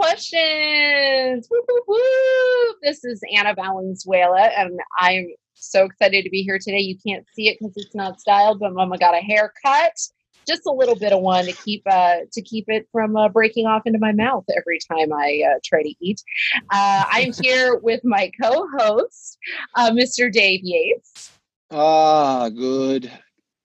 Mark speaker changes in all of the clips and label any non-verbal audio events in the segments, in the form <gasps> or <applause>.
Speaker 1: to 12 questions. This is Anna Valenzuela, and I'm so excited to be here today. You can't see it because it's not styled, but Mama got a haircut. Just a little bit of one to keep uh, to keep it from uh, breaking off into my mouth every time I uh, try to eat. Uh, I'm here with my co-host, uh, Mr. Dave Yates.
Speaker 2: Ah, good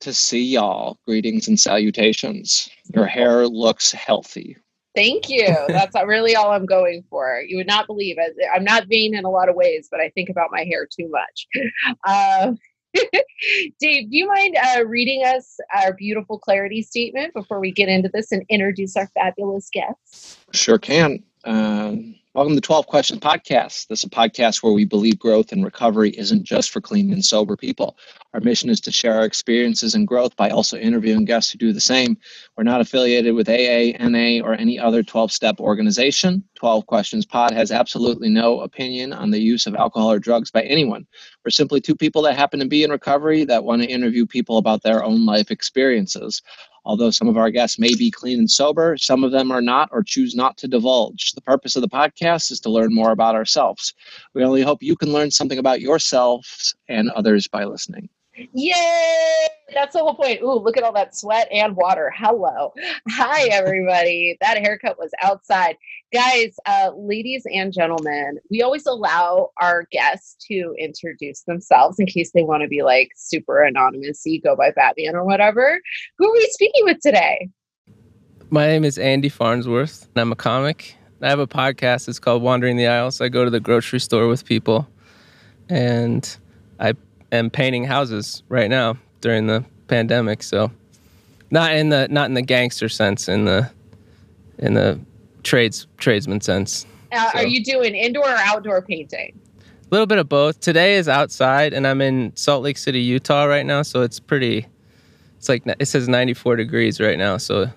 Speaker 2: to see y'all. Greetings and salutations. Your hair looks healthy.
Speaker 1: Thank you. That's really all I'm going for. You would not believe it. I'm not vain in a lot of ways, but I think about my hair too much. Uh, <laughs> <laughs> Dave, do you mind uh, reading us our beautiful clarity statement before we get into this and introduce our fabulous guests?
Speaker 2: Sure can. Um, Welcome to 12 Questions Podcast. This is a podcast where we believe growth and recovery isn't just for clean and sober people. Our mission is to share our experiences and growth by also interviewing guests who do the same. We're not affiliated with AA, NA, or any other 12 step organization. 12 Questions Pod has absolutely no opinion on the use of alcohol or drugs by anyone. We're simply two people that happen to be in recovery that want to interview people about their own life experiences. Although some of our guests may be clean and sober, some of them are not or choose not to divulge. The purpose of the podcast is to learn more about ourselves. We only hope you can learn something about yourselves and others by listening.
Speaker 1: Yay! That's the whole point. Ooh, look at all that sweat and water. Hello. Hi, everybody. that haircut was outside. Guys, uh, ladies and gentlemen, we always allow our guests to introduce themselves in case they want to be like super anonymous, go by Batman or whatever. Who are we speaking with today?
Speaker 3: My name is Andy Farnsworth, and I'm a comic. I have a podcast. It's called Wandering the Aisles. I go to the grocery store with people, and I am painting houses right now during the pandemic. So not in the not in the gangster sense, in the in the trades tradesman sense.
Speaker 1: Uh, so. Are you doing indoor or outdoor painting?
Speaker 3: A little bit of both. Today is outside, and I'm in Salt Lake City, Utah, right now. So it's pretty. It's like it says 94 degrees right now. So.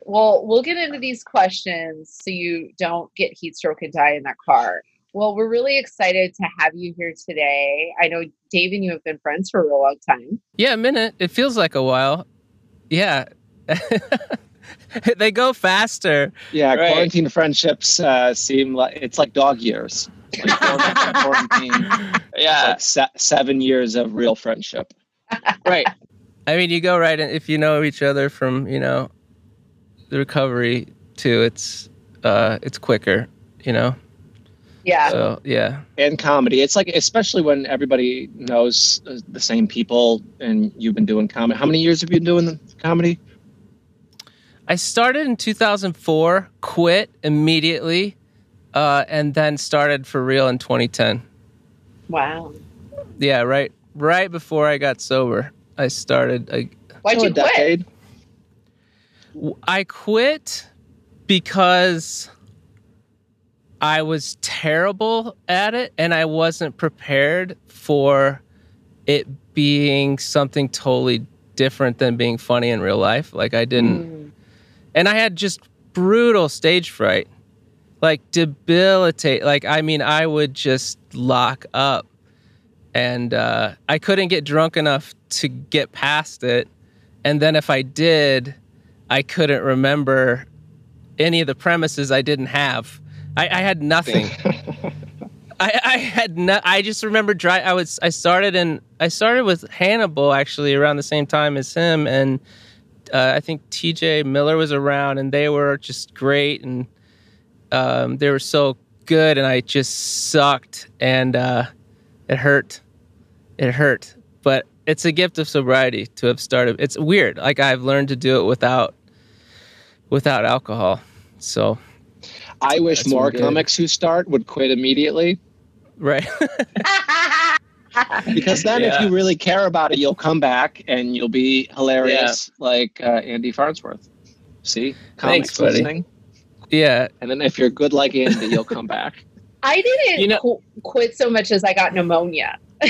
Speaker 1: Well, we'll get into these questions so you don't get heat stroke and die in that car. Well, we're really excited to have you here today. I know Dave and you have been friends for a real long time.
Speaker 3: Yeah, a minute. It feels like a while. Yeah. <laughs> they go faster.
Speaker 2: Yeah, right. quarantine friendships uh, seem like it's like dog years. Like quarantine. <laughs> yeah, like se- seven years of real friendship. <laughs>
Speaker 3: right. I mean, you go right in, if you know each other from you know the recovery too. It's uh, it's quicker. You know.
Speaker 1: Yeah.
Speaker 3: So, yeah.
Speaker 2: And comedy. It's like, especially when everybody knows the same people and you've been doing comedy. How many years have you been doing comedy?
Speaker 3: I started in 2004, quit immediately, uh, and then started for real in 2010.
Speaker 1: Wow.
Speaker 3: Yeah, right. Right before I got sober, I started. I,
Speaker 1: Why'd you quit?
Speaker 3: I quit because I was terrible at it and I wasn't prepared for it being something totally different than being funny in real life. Like I didn't mm. and I had just brutal stage fright. Like debilitate like I mean I would just lock up and uh, I couldn't get drunk enough to get past it. And then if I did, I couldn't remember any of the premises I didn't have. I, I had nothing. <laughs> I, I had no. I just remember dry. I was. I started in. I started with Hannibal actually around the same time as him, and uh, I think T.J. Miller was around, and they were just great, and um, they were so good, and I just sucked, and uh, it hurt. It hurt, but it's a gift of sobriety to have started. It's weird. Like I've learned to do it without without alcohol. So
Speaker 2: I wish That's more comics who start would quit immediately.
Speaker 3: Right. <laughs>
Speaker 2: because then, yeah. if you really care about it, you'll come back and you'll be hilarious, yeah. like uh, Andy Farnsworth. See,
Speaker 3: comics Thanks, listening. Yeah,
Speaker 2: and then if you're good like Andy, you'll come back. <laughs>
Speaker 1: I didn't you know, qu- quit so much as I got pneumonia. <laughs>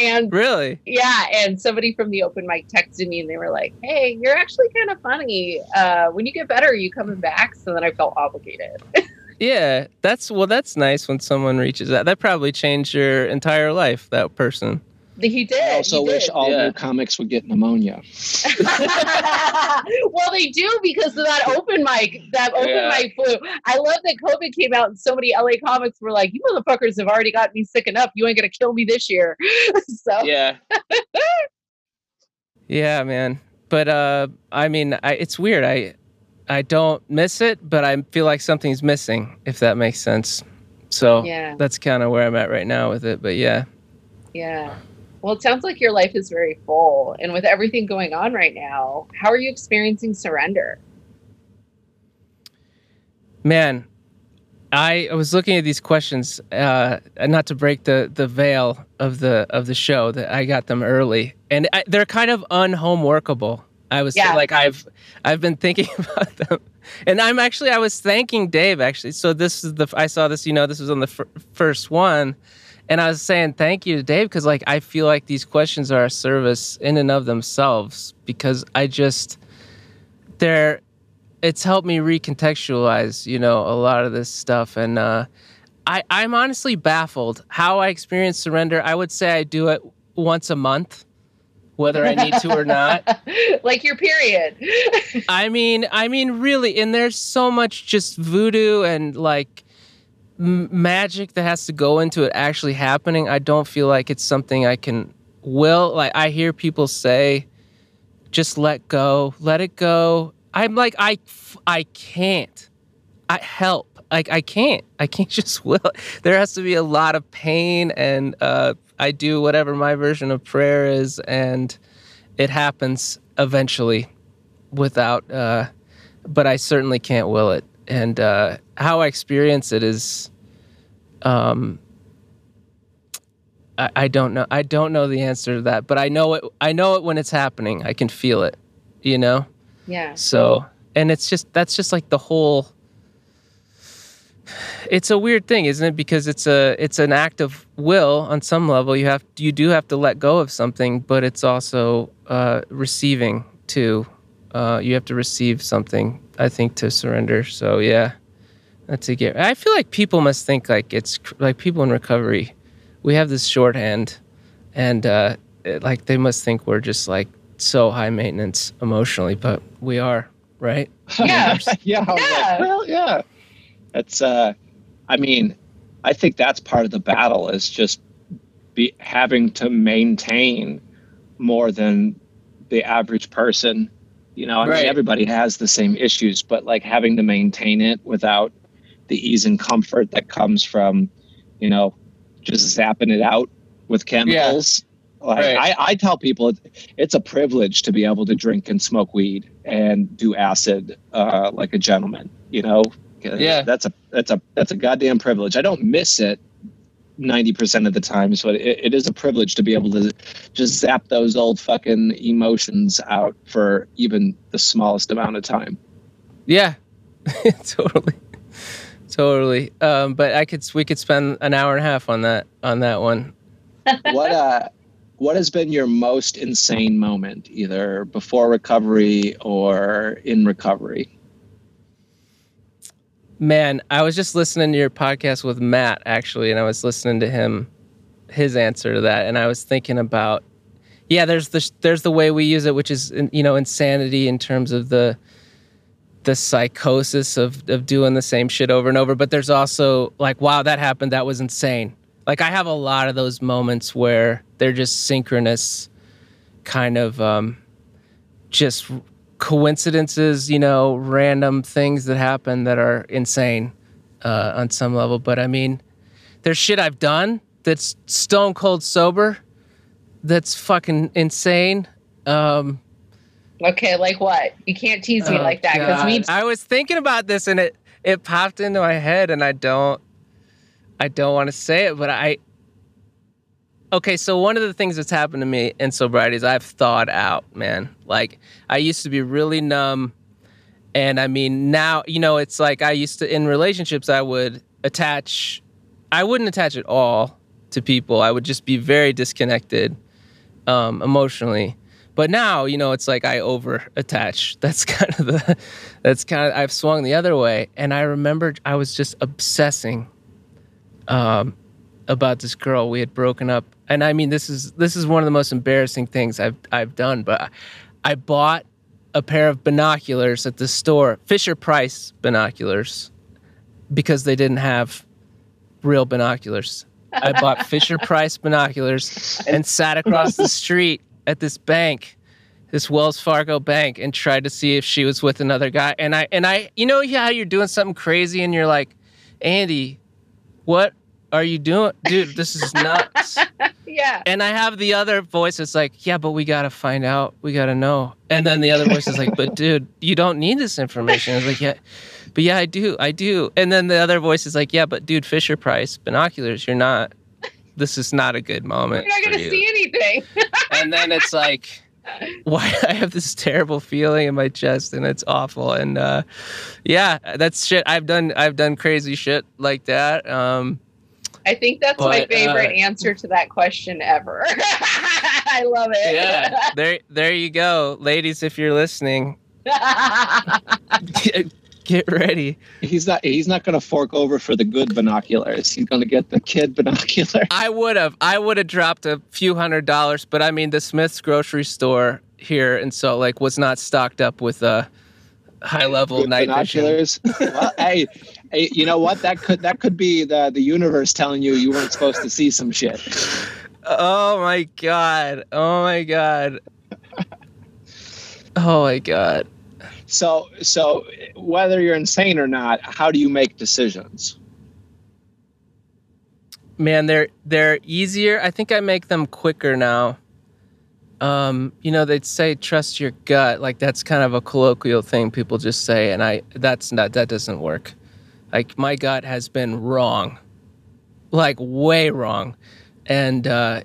Speaker 1: and
Speaker 3: really,
Speaker 1: yeah. And somebody from the open mic texted me and they were like, Hey, you're actually kind of funny. Uh, when you get better, are you coming back? So then I felt obligated.
Speaker 3: Yeah. That's well, that's nice when someone reaches that. That probably changed your entire life, that person.
Speaker 1: He did.
Speaker 2: I also
Speaker 1: he
Speaker 2: wish
Speaker 1: did.
Speaker 2: all
Speaker 3: Yeah.
Speaker 2: new comics would get pneumonia. <laughs>
Speaker 1: well, they do because of that open mic, that open
Speaker 2: Yeah.
Speaker 1: mic flu. I love that COVID came out and so many LA comics were like, "You motherfuckers have already got me sick enough. You ain't gonna kill me this year." <laughs> so
Speaker 2: Yeah. <laughs>
Speaker 3: Yeah, man. But uh, I mean, I, it's weird. I I don't miss it, but I feel like something's missing. If that makes sense. So
Speaker 1: yeah,
Speaker 3: that's kind of where I'm at right now with it. But yeah,
Speaker 1: yeah. Well, it sounds like your life is very full, and with everything going on right now, how are you experiencing surrender?
Speaker 3: man, I, I was looking at these questions, uh, and not to break the the veil of the of the show, that I got them early, and I, they're kind of unhomeworkable. I was
Speaker 1: Yeah.
Speaker 3: like, I've I've been thinking <laughs> about them, and I'm actually I was thanking Dave actually. So this is the I saw this, you know, this was on the fir- first one, and I was saying thank you to Dave because like I feel like these questions are a service in and of themselves because I just they're it's helped me recontextualize, you know, a lot of this stuff. And uh, I, I'm honestly baffled how I experience surrender. I would say I do it once a month, whether I need to or not. <laughs>
Speaker 1: like your period. <laughs>
Speaker 3: I mean, I mean, really, and there's so much just voodoo and like m- magic that has to go into it actually happening. I don't feel like it's something I can will. Like I hear people say, just let go, let it go. I'm like, I, f- I can't. I help. Like I can't. I can't <laughs> just will. There has to be a lot of pain, and uh, I do whatever my version of prayer is, and it happens eventually without uh but i certainly can't will it. And uh how i experience it is um I, I don't know i don't know the answer to that but i know it i know it when it's happening. I can feel it you know?
Speaker 1: Yeah.
Speaker 3: so and it's just that's just like the whole it's a weird thing isn't it because it's a it's an act of will on some level you have you do have to let go of something but it's also uh receiving too uh you have to receive something i think to surrender so yeah that's a get i feel like people must think like it's like people in recovery we have this shorthand and uh it- like they must think we're just like so high maintenance emotionally but we are right <laughs>
Speaker 1: Yeah.
Speaker 2: yeah.
Speaker 1: Yeah.
Speaker 2: like, well, yeah. It's uh I mean, I think that's part of the battle is just be having to maintain more than the average person. You know, I
Speaker 3: Right.
Speaker 2: mean everybody has the same issues, but like having to maintain it without the ease and comfort that comes from, you know, just zapping it out with chemicals. Yeah. Like,
Speaker 3: Right.
Speaker 2: I, I tell people it's a privilege to be able to drink and smoke weed and do acid uh, like a gentleman. You know,
Speaker 3: Yeah.
Speaker 2: that's a that's a that's a goddamn privilege. I don't miss it ninety percent of the times, but it, it is a privilege to be able to just zap those old fucking emotions out for even the smallest amount of time.
Speaker 3: Yeah, <laughs> totally, totally. Um, but I could we could spend an hour and a half on that on that one. <laughs>
Speaker 2: what uh what has been your most insane moment either before recovery or in recovery
Speaker 3: Man, I was just listening to your podcast with Matt actually, and I was listening to him his answer to that, and I was thinking about yeah, there's the there's the way we use it, which is you know insanity in terms of the the psychosis of of doing the same shit over and over. But there's also like, wow, that happened. That was insane. Like I have a lot of those moments where they're just synchronous, kind of um, just coincidences, you know, random things that happen that are insane uh, on some level. But I mean, there's shit I've done that's stone cold sober, that's fucking insane. Um,
Speaker 1: Okay, like what? You can't tease me
Speaker 3: oh,
Speaker 1: like that because
Speaker 3: God. I was thinking about this and it it popped into my head and I don't I don't want to say it, but I Okay, so one of the things that's happened to me in sobriety is I've thawed out, man. Like I used to be really numb and I mean now, you know, it's like I used to in relationships I would attach I wouldn't attach at all to people. I would just be very disconnected um emotionally. But now, you know, it's like I over attach. <laughs> That's kind of the that's kind of I've swung the other way. And I remember I was just obsessing um about this girl. We had broken up and I mean this is this is one of the most embarrassing things I've I've done, but I, I bought a pair of binoculars at the store, Fisher Price binoculars, because they didn't have real binoculars. I bought <laughs> Fisher Price binoculars and sat across the street at this bank, this Wells Fargo bank, and tried to see if she was with another guy. And I and I, you know how you're doing something crazy and you're like, Andy, what are you doing, dude? This is nuts. <laughs>
Speaker 1: yeah.
Speaker 3: And I have the other voice that's like, yeah, but we gotta find out. We gotta know. And then the other voice is like, but dude, you don't need this information. I was like, yeah, but yeah, I do, I do. And then the other voice is like, yeah, but dude, Fisher Price binoculars, you're not. This is not a good moment.
Speaker 1: You're not gonna
Speaker 3: you.
Speaker 1: see anything. <laughs>
Speaker 3: And then it's like, why I have this terrible feeling in my chest and it's awful. And uh, yeah, that's shit. I've done I've done crazy shit like that. Um,
Speaker 1: I think that's my favorite
Speaker 3: uh,
Speaker 1: answer to that question ever. <laughs> I love it.
Speaker 3: yeah, <laughs> there there you go, ladies. If you're listening, <laughs> get, get ready.
Speaker 2: He's not. He's not going to fork over for the good binoculars. He's going to get the kid binocular.
Speaker 3: I would have I would have dropped a few hundred dollars, but I mean the Smith's grocery store here in Salt Lake was not stocked up with uh, high level
Speaker 2: Good
Speaker 3: night vision.
Speaker 2: binoculars. well, hey, hey, you know what? That could that could be the the universe telling you you weren't supposed to see some shit.
Speaker 3: Oh my god! Oh my god! Oh my god!
Speaker 2: So so whether you're insane or not, how do you make decisions?
Speaker 3: man they're they're easier i think i make them quicker now um you know they'd say trust your gut like that's kind of a colloquial thing people just say and i that's not that doesn't work like my gut has been wrong like way wrong and uh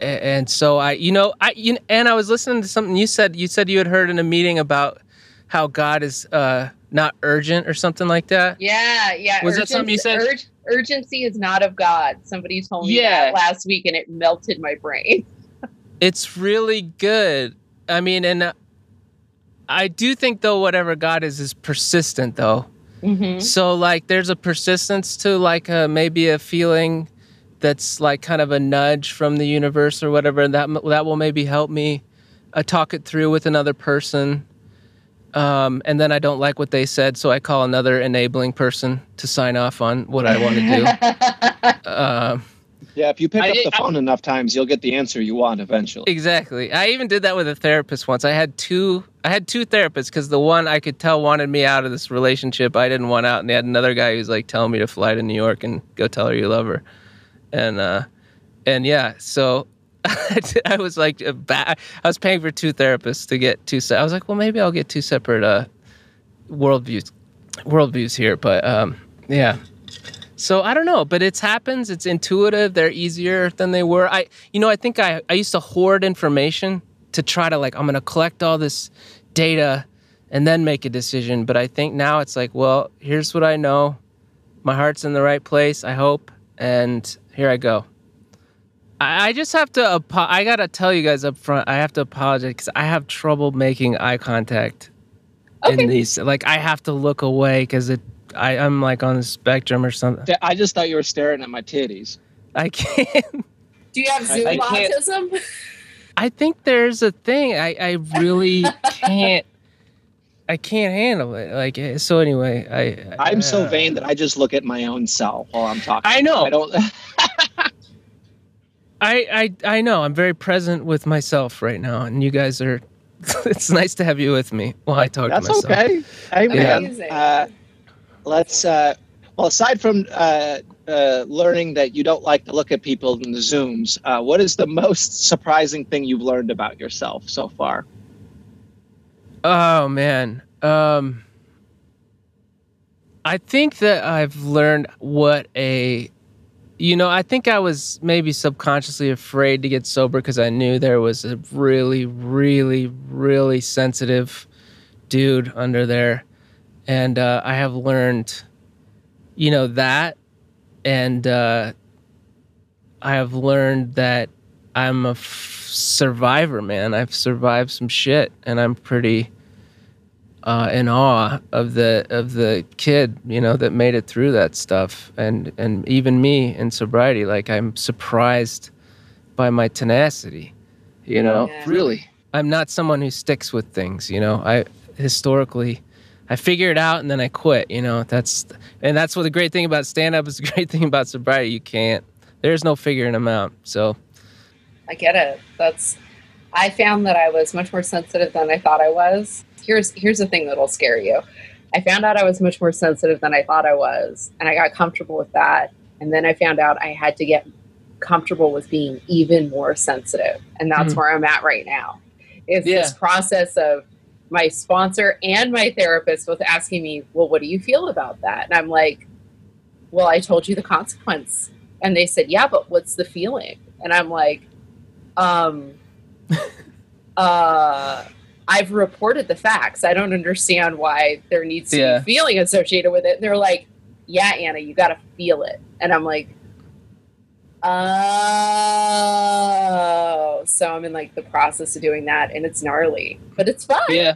Speaker 3: and so i you know i you, and i was listening to something you said you said you had heard in a meeting about how god is uh not urgent or something like that
Speaker 1: yeah, yeah.
Speaker 3: Was that something you said?
Speaker 1: urg- urgency is not of God. Somebody told me
Speaker 3: Yeah.
Speaker 1: that last week and it melted my brain. <laughs>
Speaker 3: it's really good. I mean, and uh, I do think though whatever God is is persistent though.
Speaker 1: Mm-hmm.
Speaker 3: So like there's a persistence to like a, maybe a feeling that's like kind of a nudge from the universe or whatever and that that will maybe help me uh, talk it through with another person. Um, and then I don't like what they said, so I call another enabling person to sign off on what I want to do. <laughs> Um,
Speaker 2: Yeah, if you pick
Speaker 3: I
Speaker 2: up the phone enough times, you'll get the answer you want eventually.
Speaker 3: Exactly. I even did that with a therapist once. I had two I had two therapists because the one I could tell wanted me out of this relationship I didn't want out, and they had another guy who's like telling me to fly to New York and go tell her you love her. And uh and yeah, so <laughs> I was like I was paying for two therapists to get two se- I was like, well maybe I'll get two separate uh worldviews worldviews here, but um yeah. So I don't know, but it's happens. It's intuitive. They're easier than they were. I, you know, I think I, I used to hoard information to try to like, I'm gonna collect all this data and then make a decision. But I think now it's like, well, here's what I know. My heart's in the right place. I hope, and here I go. I, I just have to. apo- I gotta tell you guys up front. I have to apologize because I have trouble making eye contact
Speaker 1: Okay.
Speaker 3: in these. Like I have to look away because it. I, I'm like on the spectrum or something.
Speaker 2: I just thought you were staring at my titties.
Speaker 3: I can't.
Speaker 1: Do you have
Speaker 2: I-
Speaker 1: Zoom
Speaker 2: I can't-
Speaker 1: autism?
Speaker 3: I think there's a thing. I, I really <laughs> can't. I can't handle it. Like eh, so. Anyway, I.
Speaker 2: I'm so
Speaker 3: uh,
Speaker 2: vain that I just look at my own self while I'm talking.
Speaker 3: I know.
Speaker 2: I don't. <laughs>
Speaker 3: I, I I know. I'm very present with myself right now, and you guys are. <laughs> it's nice to have you with me while I talk
Speaker 2: That's
Speaker 3: to myself.
Speaker 2: okay. Hey man.
Speaker 1: Amazing.
Speaker 2: Uh, let's. Uh, well, aside from uh, uh, learning that you don't like to look at people in the zooms, uh, what is the most surprising thing you've learned about yourself so far?
Speaker 3: Oh man. Um I think that I've learned what a you know, I think I was maybe subconsciously afraid to get sober because I knew there was a really, really, really sensitive dude under there. And uh, I have learned, you know, that. And uh, I have learned that I'm a f- survivor, man. I've survived some shit, and I'm pretty uh, in awe of the of the kid, you know, that made it through that stuff, and and even me in sobriety. Like I'm surprised by my tenacity. You know,
Speaker 1: Yeah.
Speaker 2: Really?
Speaker 3: I'm not someone who sticks with things. You know, I historically. I figure it out and then I quit, you know. That's and that's what the great thing about stand up is the <laughs> great thing about sobriety. You can't there's no figuring them out. So
Speaker 1: I get it. That's I found that I was much more sensitive than I thought I was. Here's here's the thing that'll scare you. I found out I was much more sensitive than I thought I was, and I got comfortable with that. And then I found out I had to get comfortable with being even more sensitive, and that's
Speaker 3: Mhm.
Speaker 1: where I'm at right now. It's
Speaker 3: Yeah.
Speaker 1: this process of my sponsor and my therapist both asking me, "Well, what do you feel about that?" And I'm like, "Well, I told you the consequence." And they said, "Yeah, but what's the feeling?" And I'm like, um <laughs> uh I've reported the facts. I don't understand why there needs to
Speaker 3: Yeah.
Speaker 1: be feeling associated with it. And they're like, "Yeah, Anna, you got to feel it." And I'm like, "Oh." So I'm in like the process of doing that and it's gnarly, but it's fun.
Speaker 3: yeah,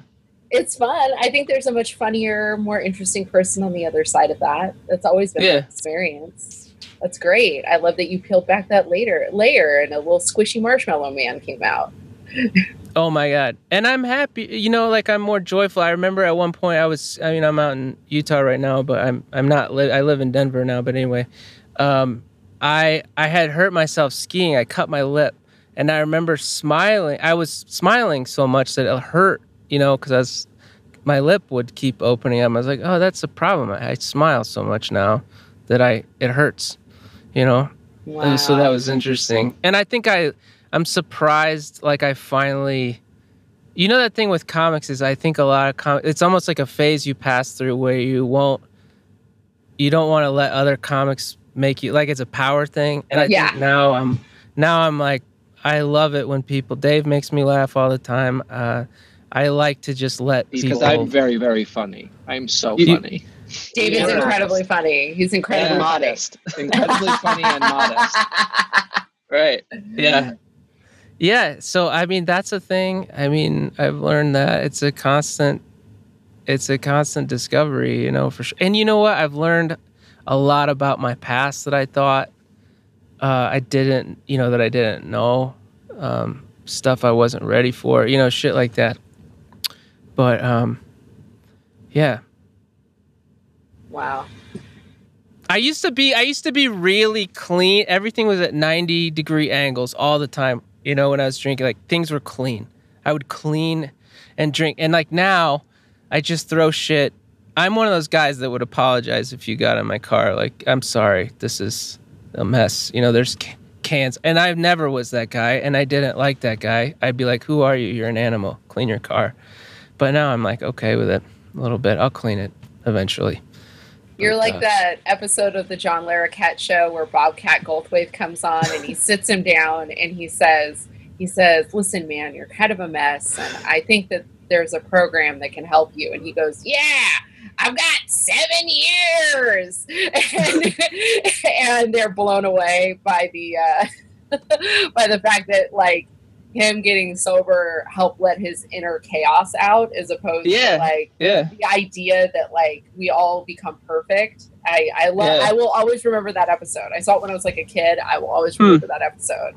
Speaker 1: It's fun. I think there's a much funnier, more interesting person on the other side of that. That's always been
Speaker 3: Yeah.
Speaker 1: my experience. That's great. I love that you peeled back that later layer and a little squishy marshmallow man came out. <laughs>
Speaker 3: Oh my god. And I'm happy, you know, like I'm more joyful. I remember at one point I was I mean I'm out in Utah right now, but I'm I'm not li- I live in Denver now, but anyway. Um I I had hurt myself skiing. I cut my lip and I remember smiling. I was smiling so much that it hurt, you know, cuz I was my lip would keep opening up. I was like, "Oh, that's a problem. I, I smile so much now that I it hurts." You know?
Speaker 1: Wow.
Speaker 3: so that was interesting and i think i i'm surprised like i finally you know that thing with comics is i think a lot of com- it's almost like a phase you pass through where you won't you don't want to let other comics make you like it's a power thing and i
Speaker 1: Yeah.
Speaker 3: think now i'm now i'm like i love it when people dave makes me laugh all the time uh i like to just let
Speaker 2: Because
Speaker 3: people
Speaker 2: I'm very, very funny. I'm so
Speaker 3: You-
Speaker 2: funny.
Speaker 1: Dave is
Speaker 2: Yeah.
Speaker 1: incredibly funny. He's incredibly
Speaker 2: And
Speaker 1: funny.
Speaker 2: modest. <laughs> Incredibly funny and modest. Right.
Speaker 3: yeah yeah so i mean that's a thing i mean i've learned that it's a constant it's a constant discovery you know for sure and you know what i've learned a lot about my past that i thought uh, i didn't you know that i didn't know um, stuff i wasn't ready for you know shit like that but um yeah
Speaker 1: wow.
Speaker 3: I used to be I used to be really clean. Everything was at 90 degree angles all the time. You know, when I was drinking, like things were clean. I would clean and drink. And like now, I just throw shit. I'm one of those guys that would apologize if you got in my car. Like, I'm sorry, this is a mess. You know, there's cans. And I never was that guy. And I didn't like that guy. I'd be like, who are you? You're an animal. Clean your car. But now I'm like, okay with it a little bit. I'll clean it eventually.
Speaker 1: You're like
Speaker 3: uh,
Speaker 1: that episode of the John Larroquette show where Bobcat Goldthwait comes on and he sits him down and he says, he says, listen, man, you're kind of a mess. And I think that there's a program that can help you. And he goes, yeah, I've got seven years. And, <laughs> and they're blown away by the, uh, <laughs> by the fact that like him getting sober helped let his inner chaos out as opposed
Speaker 3: Yeah.
Speaker 1: to like,
Speaker 3: Yeah.
Speaker 1: the idea that like we all become perfect. I I love.
Speaker 3: Yeah.
Speaker 1: I will always remember that episode. I saw it when I was like a kid. I will always
Speaker 3: Hmm.
Speaker 1: remember that episode.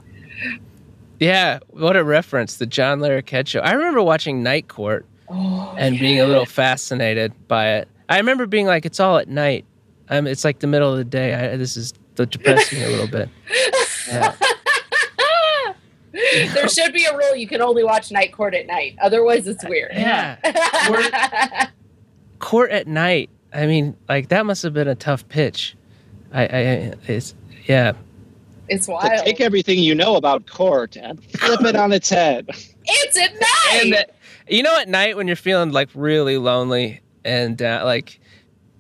Speaker 3: Yeah, what a reference, the John Larroquette show. I remember watching Night Court
Speaker 1: Oh,
Speaker 3: and being a little fascinated by it. I remember being like, it's all at night. Um, it's like the middle of the day. I, this is that depressed a little bit. Yeah. <laughs>
Speaker 1: there should be a rule: you can only watch Night Court at night. Otherwise, it's weird.
Speaker 3: Yeah. <laughs> Court at night. I mean, like that must have been a tough pitch. I, I it's yeah.
Speaker 1: it's
Speaker 2: To
Speaker 1: wild.
Speaker 2: take everything you know about court and flip it on its head.
Speaker 1: it's at night.
Speaker 3: And that, you know, at night when you're feeling like really lonely and uh, like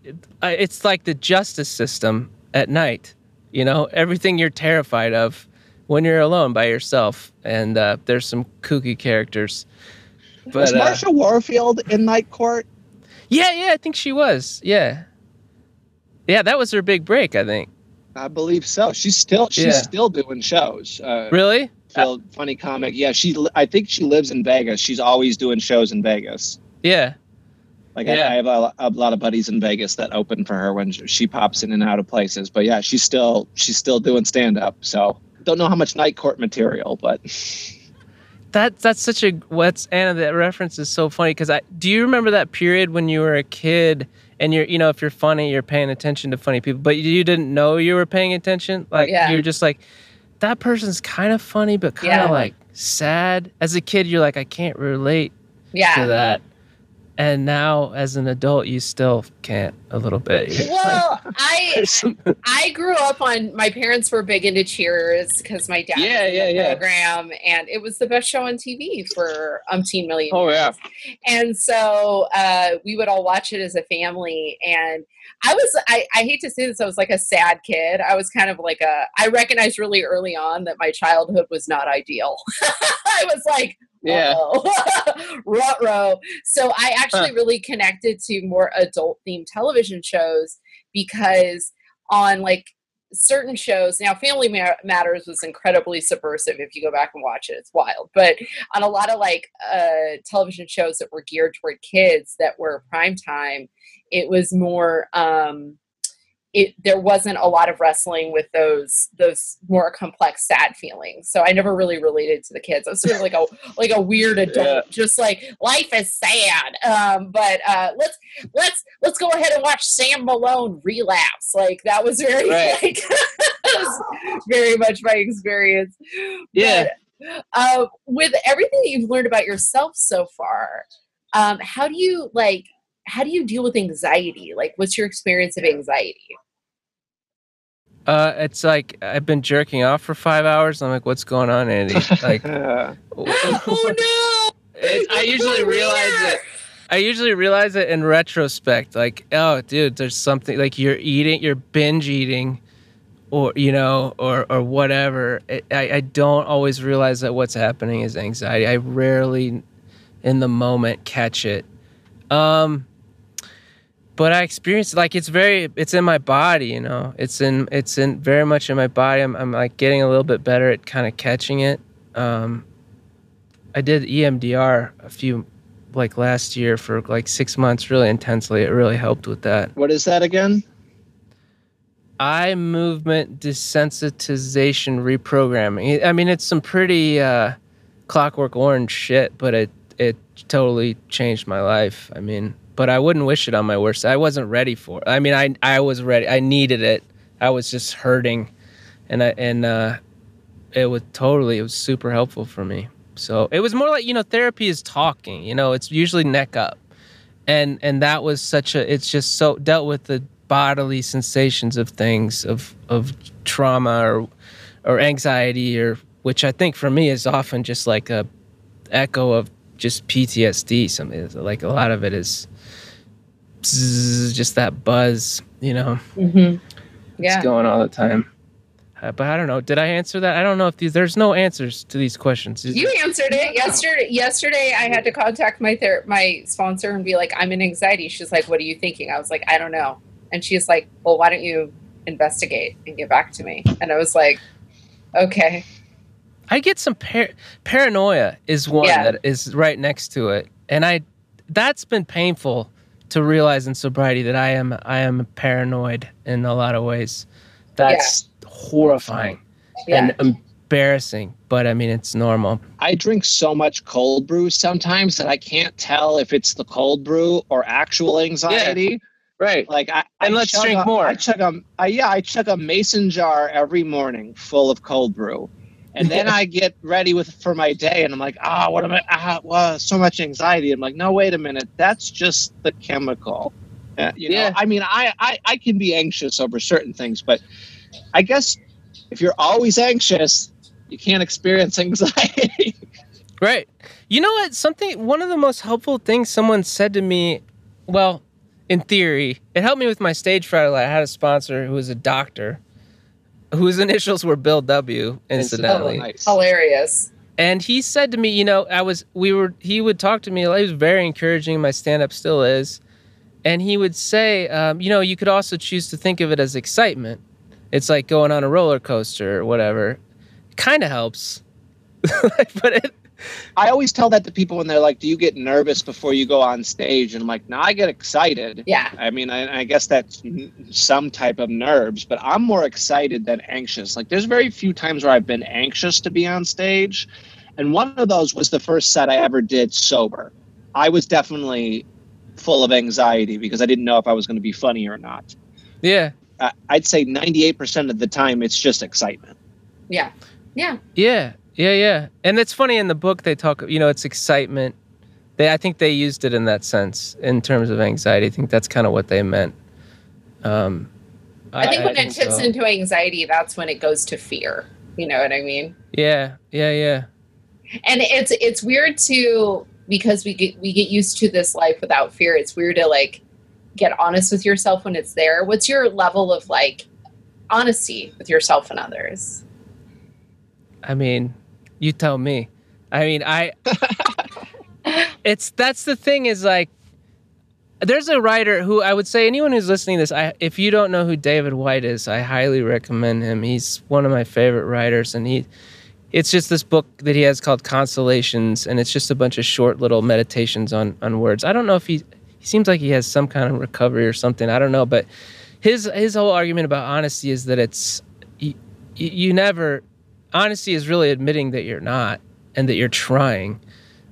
Speaker 3: it, it's like the justice system at night. You know, everything you're terrified of when you're alone by yourself, and uh, there's some kooky characters.
Speaker 2: Was
Speaker 3: But uh,
Speaker 2: Warfield in Night Court?
Speaker 3: yeah, yeah, I think she was. Yeah, yeah, that was her big break. I think.
Speaker 2: I believe so. She's still she's
Speaker 3: Yeah.
Speaker 2: still doing shows. Uh,
Speaker 3: Really?
Speaker 2: Phil, funny comic. Yeah, she. I think she lives in Vegas. She's always doing shows in Vegas.
Speaker 3: Yeah.
Speaker 2: Like
Speaker 3: Yeah.
Speaker 2: I, I have a, a lot of buddies in Vegas that open for her when she pops in and out of places. But yeah, she's still she's still doing stand up. So don't know how much night court material, but
Speaker 3: that that's such a what's Anna that reference is so funny because I do you remember that period when you were a kid and you're you know if you're funny you're paying attention to funny people but you didn't know you were paying attention like
Speaker 1: Yeah.
Speaker 3: you're just like that person's kind of funny but kind of
Speaker 1: Yeah.
Speaker 3: like sad as a kid you're like I can't relate
Speaker 1: Yeah.
Speaker 3: to that and now as an adult you still can't a little bit <laughs> You're like,
Speaker 1: Well, <laughs> I I grew up on my parents were big into Cheers because my dad
Speaker 2: Yeah, yeah,
Speaker 1: the
Speaker 2: yeah.
Speaker 1: program and it was the best show on TV for umpteen million.
Speaker 2: Oh, yeah.
Speaker 1: And so uh, we would all watch it as a family and I was I, I hate to say this, I was like a sad kid. I was kind of like a I recognized really early on that my childhood was not ideal. <laughs> I was like,
Speaker 2: yeah. <laughs>
Speaker 1: rut row. So I actually really connected to more adult themed television shows because on like certain shows now family matters was incredibly subversive if you go back and watch it it's wild but on a lot of like uh television shows that were geared toward kids that were prime time it was more um it there wasn't a lot of wrestling with those those more complex sad feelings so i never really related to the kids i was sort of like a like a weird adult
Speaker 2: Yeah.
Speaker 1: just like life is sad um but uh let's let's let's go ahead and watch sam malone relapse like that was very
Speaker 2: Right. <laughs>
Speaker 1: like <laughs> was very much my experience
Speaker 3: Yeah.
Speaker 1: But, uh with everything that you've learned about yourself so far um how do you like how do you deal with anxiety like what's your experience of anxiety
Speaker 3: uh it's like I've been jerking off for five hours I'm like what's going on Andy <laughs> like <laughs>
Speaker 1: oh
Speaker 3: It-
Speaker 1: no
Speaker 3: I usually realize it. I usually realize it in retrospect. Like, oh, dude, there's something like you're eating, you're binge eating, or you know, or or whatever. It, I I don't always realize that what's happening is anxiety. I rarely, in the moment, catch it. Um, but I experience like it's very, it's in my body. You know, it's in, it's in very much in my body. I'm I'm like getting a little bit better at kind of catching it. Um, I did EMDR a few like last year for like six months really intensely. It really helped with that.
Speaker 2: what is that again?
Speaker 3: Eye movement desensitization reprogramming. I mean, it's some pretty uh, clockwork orange shit, but it it totally changed my life. I mean, but I wouldn't wish it on my worst. I wasn't ready for it. I mean, I I was ready. I needed it. I was just hurting, and I and uh, it was totally it was super helpful for me. So it was more like you know therapy is talking. You know, it's usually neck up, and and that was such a. It's just so dealt with the bodily sensations of things of of trauma or or anxiety or which I think for me is often just like a echo of just PTSD. Something like a lot of it is bzzz, just that buzz. You know,
Speaker 1: mm-hmm.
Speaker 3: it's going all the time. Uh, but I don't know. Did I answer that? I don't know if these. There's no answers to these questions. Is-
Speaker 1: You answered it yesterday. Yesterday, I had to contact my ther- my sponsor and be like, "I'm in anxiety." She's like, "What are you thinking?" I was like, "I don't know." And she's like, "Well, why don't you investigate and get back to me?" And I was like, "Okay."
Speaker 3: I get some par- paranoia is one
Speaker 1: Yeah.
Speaker 3: that is right next to it, and I that's been painful to realize in sobriety that I am I am paranoid in a lot of ways. That's horrifying
Speaker 1: Yeah.
Speaker 3: and embarrassing, but I mean it's normal.
Speaker 2: I drink so much cold brew sometimes that I can't tell if it's the cold brew or actual anxiety. Yeah.
Speaker 3: Right.
Speaker 2: Like I
Speaker 3: And
Speaker 2: I
Speaker 3: let's drink
Speaker 2: a-
Speaker 3: more.
Speaker 2: I chug a I, yeah, I chug a mason jar every morning full of cold brew. And then I get ready with for my day and I'm like, ah, what am I ah, well, so much anxiety. I'm like, no, wait a minute. That's just the chemical. Uh, you know,
Speaker 3: Yeah.
Speaker 2: I mean, I, I I can be anxious over certain things, but I guess if you're always anxious, you can't experience <laughs> anxiety.
Speaker 3: Right. You know what? Something one of the most helpful things someone said to me, well, in theory, it helped me with my stage fright a lot. I had a sponsor who was a doctor whose initials were Bill W, incidentally.
Speaker 2: Oh, nice.
Speaker 1: Hilarious.
Speaker 3: And he said to me, you know, I was we were he would talk to me, he was very encouraging, my stand up still is. And he would say, um, you know, you could also choose to think of it as excitement. It's like going on a roller coaster or whatever. Kind of helps. <laughs> but it
Speaker 2: I always tell that to people when they're like, "Do you get nervous before you go on stage?" And I'm like, "No, I get excited."
Speaker 1: Yeah.
Speaker 2: I mean, I, I guess that's some type of nerves, but I'm more excited than anxious. Like, there's very few times where I've been anxious to be on stage, and one of those was the first set I ever did sober. I was definitely full of anxiety because I didn't know if I was going to be funny or not.
Speaker 3: Yeah.
Speaker 2: I- I'd say 98% of the time it's just excitement.
Speaker 1: Yeah. Yeah.
Speaker 3: Yeah, yeah, yeah. And it's funny in the book they talk. You know, it's excitement. They, I think they used it in that sense in terms of anxiety. I think that's kind of what they meant. Um,
Speaker 1: I think when it tips
Speaker 3: so.
Speaker 1: into anxiety, that's when it goes to fear. You know what I mean?
Speaker 3: Yeah, yeah, yeah.
Speaker 1: And it's it's weird to because we get we get used to this life without fear. It's weird to like get honest with yourself when it's there. What's your level of like honesty with yourself and others?
Speaker 3: I mean, you tell me. I mean, I. <laughs> it's that's the thing is like, there's a writer who I would say anyone who's listening to this, I if you don't know who David Whyte is, I highly recommend him. He's one of my favorite writers, and he. It's just this book that he has called Consolations, and it's just a bunch of short little meditations on on words. I don't know if he he seems like he has some kind of recovery or something. I don't know, but his his whole argument about honesty is that it's you, you never honesty is really admitting that you're not and that you're trying.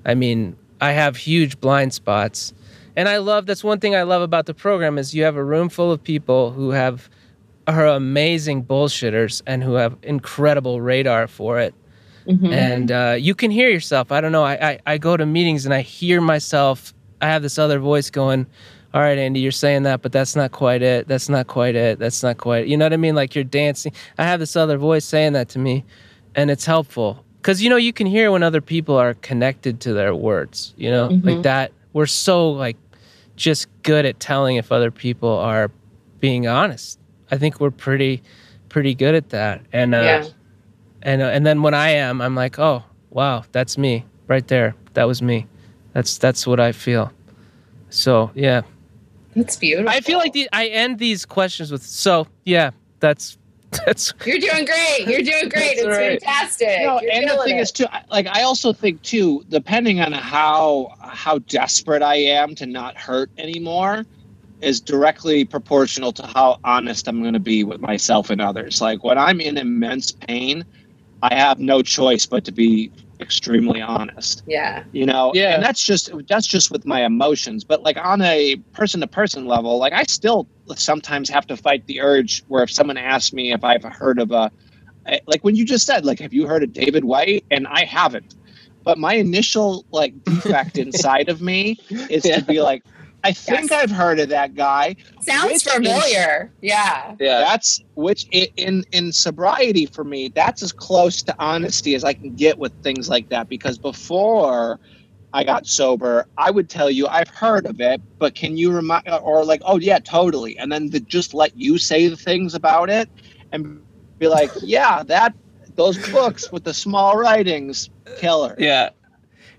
Speaker 3: I mean, I have huge blind spots. And I love that's one thing I love about the program is you have a room full of people who have are amazing bullshitters and who have incredible radar for it.
Speaker 1: Mm-hmm.
Speaker 3: And uh, you can hear yourself. I don't know. I, I, I go to meetings and I hear myself. I have this other voice going, all right, Andy, you're saying that, but that's not quite it. That's not quite it. That's not quite. You know what I mean? Like you're dancing. I have this other voice saying that to me, and it's helpful because you know you can hear when other people are connected to their words. You know,
Speaker 1: Mhm.
Speaker 3: like that. We're so like just good at telling if other people are being honest. I think we're pretty pretty good at that. And uh,
Speaker 1: Yeah.
Speaker 3: and uh, and then when I am, I'm like, oh wow, that's me right there. That was me. That's that's what I feel. So yeah,
Speaker 1: That's beautiful.
Speaker 3: I feel like the, I end these questions with so yeah. That's <laughs> that's
Speaker 1: You're doing great. You're doing great. It's
Speaker 3: right.
Speaker 1: fantastic.
Speaker 2: No,
Speaker 1: You're
Speaker 2: and the thing
Speaker 1: it.
Speaker 2: is too, I- like I also think too, depending on how how desperate I am to not hurt anymore, is directly proportional to how honest I'm going to be with myself and others. Like when I'm in immense pain, I have no choice but to be extremely honest.
Speaker 1: yeah.
Speaker 2: You know,
Speaker 3: Yeah.
Speaker 2: and that's just that's just with my emotions. But like on a person to person level, like I still sometimes have to fight the urge where if someone asks me if I've heard of a eh, like when you just said like have you heard of David Whyte and I haven't. But my initial like defect <laughs> inside of me is
Speaker 3: Yeah.
Speaker 2: to be like I think
Speaker 1: Yes.
Speaker 2: I've heard of that guy.
Speaker 1: Sounds
Speaker 2: Which is-
Speaker 1: familiar. yeah. Yeah.
Speaker 2: That's which i- in in sobriety for me, that's as close to honesty as I can get with things like that. Because before I got sober, I would tell you I've heard of it, but can you remind or like, oh yeah, totally, and then to just let you say the things about it and be like, yeah, that those books with the small writings, killer.
Speaker 3: yeah.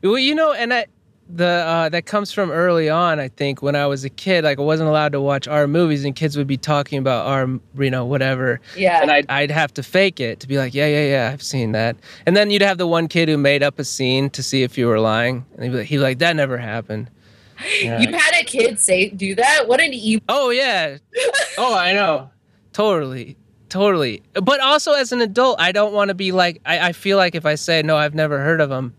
Speaker 3: Well, you know, and I the uh, that comes from early on. I think when I was a kid, like I wasn't allowed to watch our movies, and kids would be talking about our, you know, whatever,
Speaker 1: Yeah.
Speaker 3: and I'd I'd have to fake it to be like, yeah, yeah, yeah, I've seen that. And then you'd have the one kid who made up a scene to see if you were lying, and he'd be like, he'd be like that never happened. <laughs> Yeah.
Speaker 1: You had a kid say do that? What an e
Speaker 3: Oh yeah. <laughs> Oh, I know. Totally. Totally. But also as an adult, I don't want to be like I, I feel like if I say no, I've never heard of them,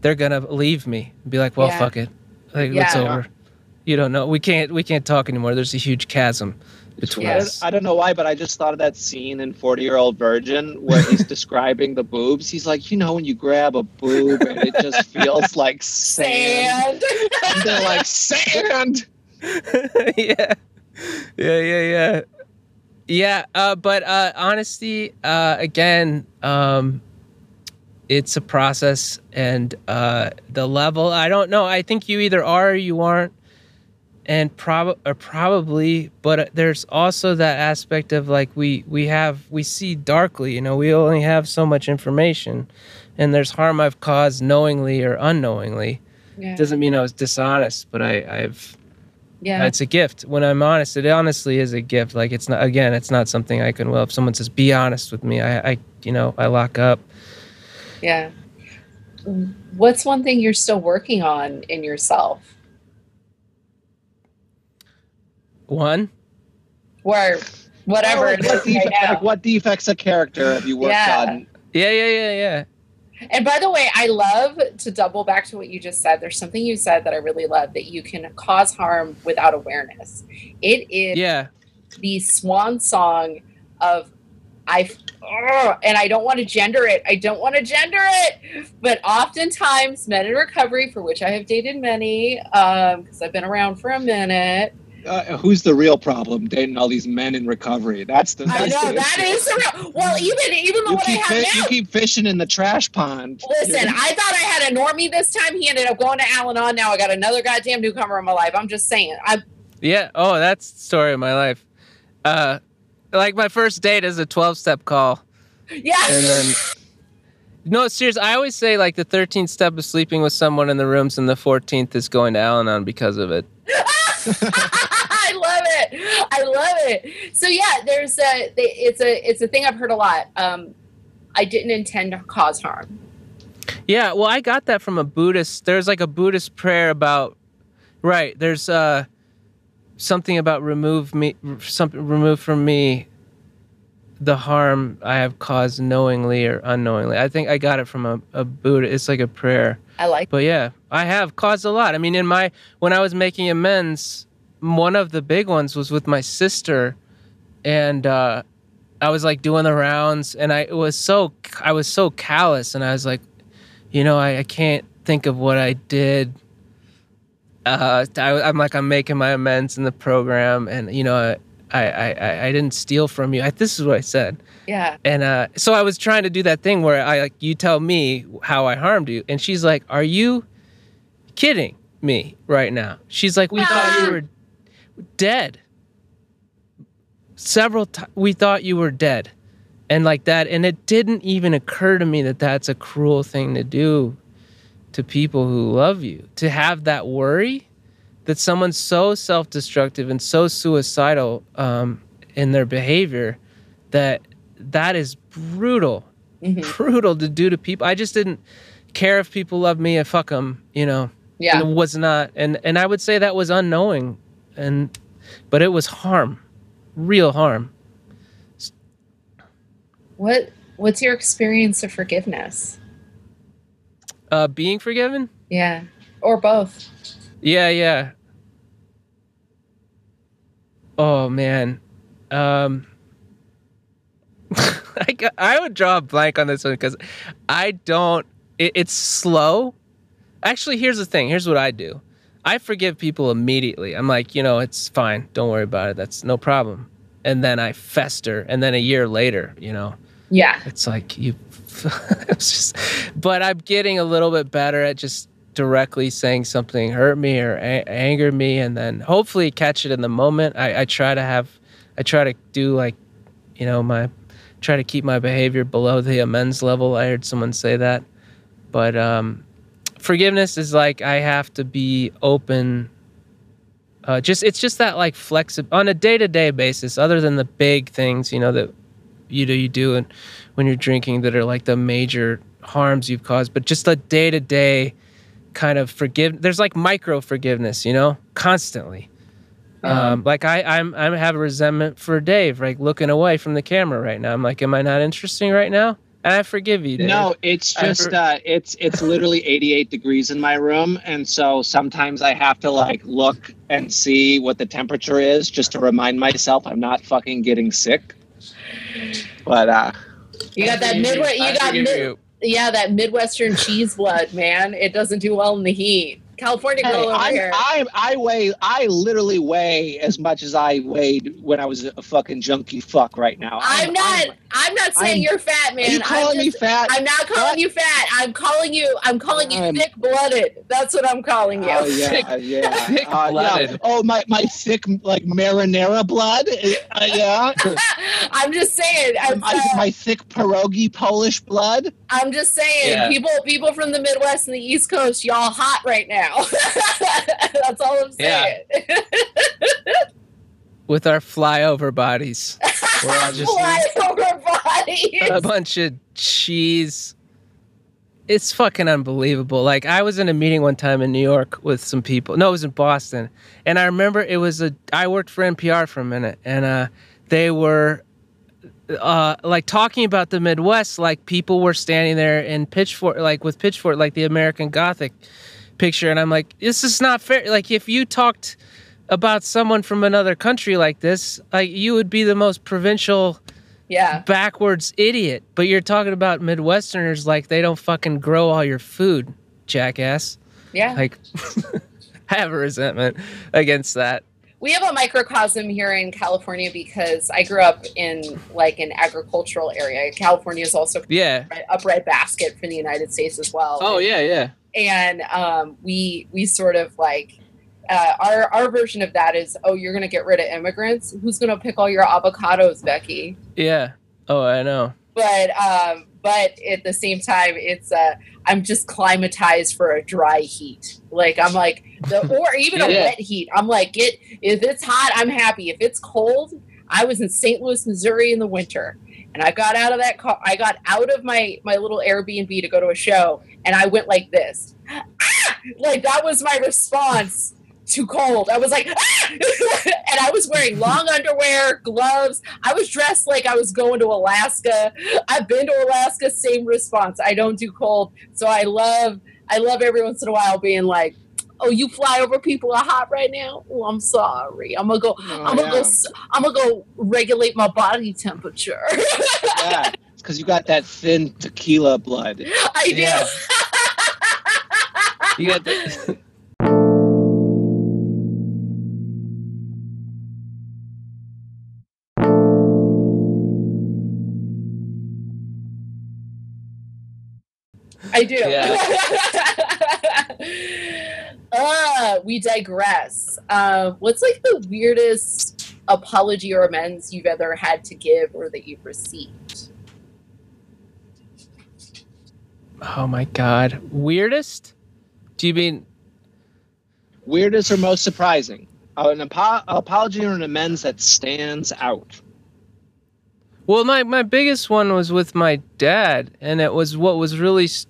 Speaker 3: they're gonna leave me. And be like, well,
Speaker 1: Yeah.
Speaker 3: fuck it. Like it's over. You don't know. We can't we can't talk anymore. There's a huge chasm between
Speaker 1: Yeah.
Speaker 3: us.
Speaker 2: I don't know why, but I just thought of that scene in 40 Year Old Virgin where he's <laughs> describing the boobs. He's like, you know, when you grab a boob and it just feels like sand.
Speaker 1: sand.
Speaker 2: They're like, sand. <laughs>
Speaker 3: yeah. Yeah, yeah, yeah. Yeah, uh, but uh, honesty, uh, again, um, it's a process, and uh, the level. I don't know. I think you either are or you aren't, and prob or probably. But uh, there's also that aspect of like we we have we see darkly. You know, we only have so much information, and there's harm I've caused knowingly or unknowingly.
Speaker 1: yeah.
Speaker 3: Doesn't mean I was dishonest, but I, I've
Speaker 1: yeah.
Speaker 3: it's a gift. When I'm honest, it honestly is a gift. Like it's not again, it's not something I can will. If someone says, "Be honest with me," I, I you know, I lock up.
Speaker 1: Yeah. what's one thing you're still working on in yourself?
Speaker 3: One.
Speaker 1: Or whatever.
Speaker 2: Or
Speaker 1: it
Speaker 2: what,
Speaker 1: is right
Speaker 2: defect, like what defects of character have you worked
Speaker 1: Yeah.
Speaker 2: on?
Speaker 3: Yeah, yeah, yeah, yeah.
Speaker 1: And by the way, I love to double back to what you just said. There's something you said that I really love that you can cause harm without awareness. It is
Speaker 3: Yeah.
Speaker 1: the swan song of I ugh, and I don't want to gender it. I don't want to gender it. But oftentimes, men in recovery, for which I have dated many, because I've been around for a minute.
Speaker 2: Uh, who's the real problem? Dating all these men in recovery. That's the.
Speaker 1: I know
Speaker 2: the
Speaker 1: that
Speaker 2: issue.
Speaker 1: is the real. Well, even even the
Speaker 2: You
Speaker 1: one I
Speaker 2: keep,
Speaker 1: have
Speaker 2: fi- you keep fishing in the trash pond.
Speaker 1: Listen, I thought I had a normie this time. He ended up going to Al-Anon. Now I got another goddamn newcomer in my life. I'm just saying. I
Speaker 3: Yeah. Oh, that's the story of my life. Uh, like my first date is a 12 step call.
Speaker 1: yeah.
Speaker 3: And then, <laughs> no, seriously, I always say like the 13th step is sleeping with someone in the rooms and the 14th is going to Al Anon because of it. <laughs>
Speaker 1: I love it. I love it. So yeah, there's a it's a it's a thing I've heard a lot. Um, I didn't intend to cause harm.
Speaker 3: Yeah, well, I got that from a Buddhist. There's like a Buddhist prayer about, right? There's uh, something about remove me, something remove from me, the harm I have caused knowingly or unknowingly. I think I got it from a, a Buddha. It's like a prayer.
Speaker 1: I like.
Speaker 3: But yeah, I have caused a lot. I mean, in my when I was making amends, one of the big ones was with my sister, and uh, I was like doing the rounds, and I it was so I was so callous, and I was like, you know, I, I can't think of what I did. Uh, I, I'm like I'm making my amends in the program, and you know, I I I, I didn't steal from you. I, this is what I said.
Speaker 1: Yeah.
Speaker 3: And uh, so I was trying to do that thing where I like you tell me how I harmed you, and she's like, "Are you kidding me right now?" She's like, "We thought you <gasps> were dead. Several times we thought you were dead, and like that, and it didn't even occur to me that that's a cruel thing to do to people who love you. To have that worry that someone's so self-destructive and so suicidal um, in their behavior that that is brutal,
Speaker 1: Mhm.
Speaker 3: brutal to do to people. I just didn't care if people love me and fuck them, you know.
Speaker 1: Yeah.
Speaker 3: It was not, and and I would say that was unknowing, and but it was harm, real harm.
Speaker 1: What What's your experience of forgiveness?
Speaker 3: Uh, being forgiven,
Speaker 1: Yeah. Or both.
Speaker 3: yeah, yeah. Oh man, um, <laughs> I I would draw a blank on this one because I don't. It, it's slow. Actually, here's the thing. Here's what I do. I forgive people immediately. I'm like, you know, it's fine. Don't worry about it. That's no problem. And then I fester, and then a year later, you know,
Speaker 1: Yeah.
Speaker 3: it's like you. <laughs> just, but I'm getting a little bit better at just directly saying something hurt me or a- angered me, and then hopefully catch it in the moment. I, I try to have, I try to do like, you know, my, try to keep my behavior below the amends level. I heard someone say that, but um, forgiveness is like I have to be open. Uh, just it's just that like flexible on a day to day basis. Other than the big things, you know that you know you do and when you're drinking that are like the major harms you've caused, but just the day to day kind of forgive. There's like micro forgiveness, you know, constantly. Um, like I, I'm, I have a resentment for Dave, like looking away from the camera right now. I'm like, am I not interesting right now? And I forgive you, Dave.
Speaker 2: No, it's just
Speaker 3: heard-
Speaker 2: uh, it's it's literally 88 degrees in my room, and so sometimes I have to like look and see what the temperature is just to remind myself I'm not fucking getting sick. But uh,
Speaker 1: You got that Midwest. You got mid,
Speaker 3: you.
Speaker 1: yeah that Midwestern cheese blood, man. It doesn't do well in the heat. California girl
Speaker 2: hey,
Speaker 1: over
Speaker 2: I'm,
Speaker 1: here.
Speaker 2: I I weigh I literally weigh as much as I weighed when I was a fucking junkie fuck right now.
Speaker 1: I'm not. I'm, not saying
Speaker 2: I'm-
Speaker 1: you're fat, man.
Speaker 2: Are you
Speaker 1: I'm
Speaker 2: calling me fat?
Speaker 1: I'm not calling
Speaker 2: What?
Speaker 1: you fat. I'm calling you. I'm calling you thick blooded. That's what I'm calling you.
Speaker 2: Oh yeah, <laughs> yeah.
Speaker 3: thick
Speaker 2: Uh, yeah.
Speaker 3: blooded.
Speaker 2: Oh my, my thick like marinara blood. Uh, yeah. <laughs>
Speaker 1: I'm just saying. I'm,
Speaker 2: my, my thick pierogi Polish blood.
Speaker 1: I'm just saying.
Speaker 3: Yeah.
Speaker 1: People, people from the Midwest and the East Coast, y'all hot right now. <laughs> That's all I'm saying.
Speaker 3: with our flyover bodies. We're all just
Speaker 1: Fly <laughs> over bodies.
Speaker 3: a bunch of cheese it's fucking unbelievable. Like I was in a meeting one time in New York with some people. No, it was in Boston, and I remember it was a. I worked for NPR for a minute, and uh, they were uh, like talking about the Midwest, like people were standing there in pitchfork, like with pitchfork, like the American Gothic picture, and I'm like, this is not fair. Like if you talked about someone from another country like this, like you would be the most provincial,
Speaker 1: Yeah.
Speaker 3: backwards idiot. But you're talking about Midwesterners like they don't fucking grow all your food, jackass.
Speaker 1: Yeah.
Speaker 3: Like, I <laughs> have a resentment against that.
Speaker 1: we have a microcosm here in California because I grew up in like an agricultural area. California is also
Speaker 3: Yeah.
Speaker 1: a breadbasket for the United States as well.
Speaker 3: Oh yeah, yeah.
Speaker 1: and um, we we sort of like uh, our our version of that is oh you're gonna get rid of immigrants who's gonna pick all your avocados Becky
Speaker 3: Yeah. Oh, I know.
Speaker 1: but um, but at the same time it's uh, I'm just climatized for a dry heat like I'm like the <laughs> or even a wet heat I'm like it if it's hot I'm happy if it's cold I was in St. Louis Missouri in the winter and I got out of that car I got out of my my little Airbnb to go to a show and I went like this <gasps> ah! like that was my response too cold. I was like, ah! <laughs> and I was wearing long <laughs> underwear, gloves. I was dressed like I was going to Alaska. I've been to Alaska, same response. I don't do cold. So I love, I love every once in a while being like, oh, you fly over people are hot right now. Oh, I'm sorry. I'm gonna go. I'm gonna go. I'm gonna go regulate my body temperature.
Speaker 2: yeah, it's because you got that thin tequila blood.
Speaker 1: I do.
Speaker 3: Yeah. <laughs> You got the.
Speaker 1: I do.
Speaker 3: Yeah. <laughs>
Speaker 1: uh, we digress. Uh, what's like the weirdest apology or amends you've ever had to give or that you've received?
Speaker 3: Oh my god. Weirdest? Do you mean
Speaker 2: Weirdest or most surprising? Uh, an apo- apology or an amends that stands out.
Speaker 3: Well, my, my biggest one was with my dad, and it was what was really s-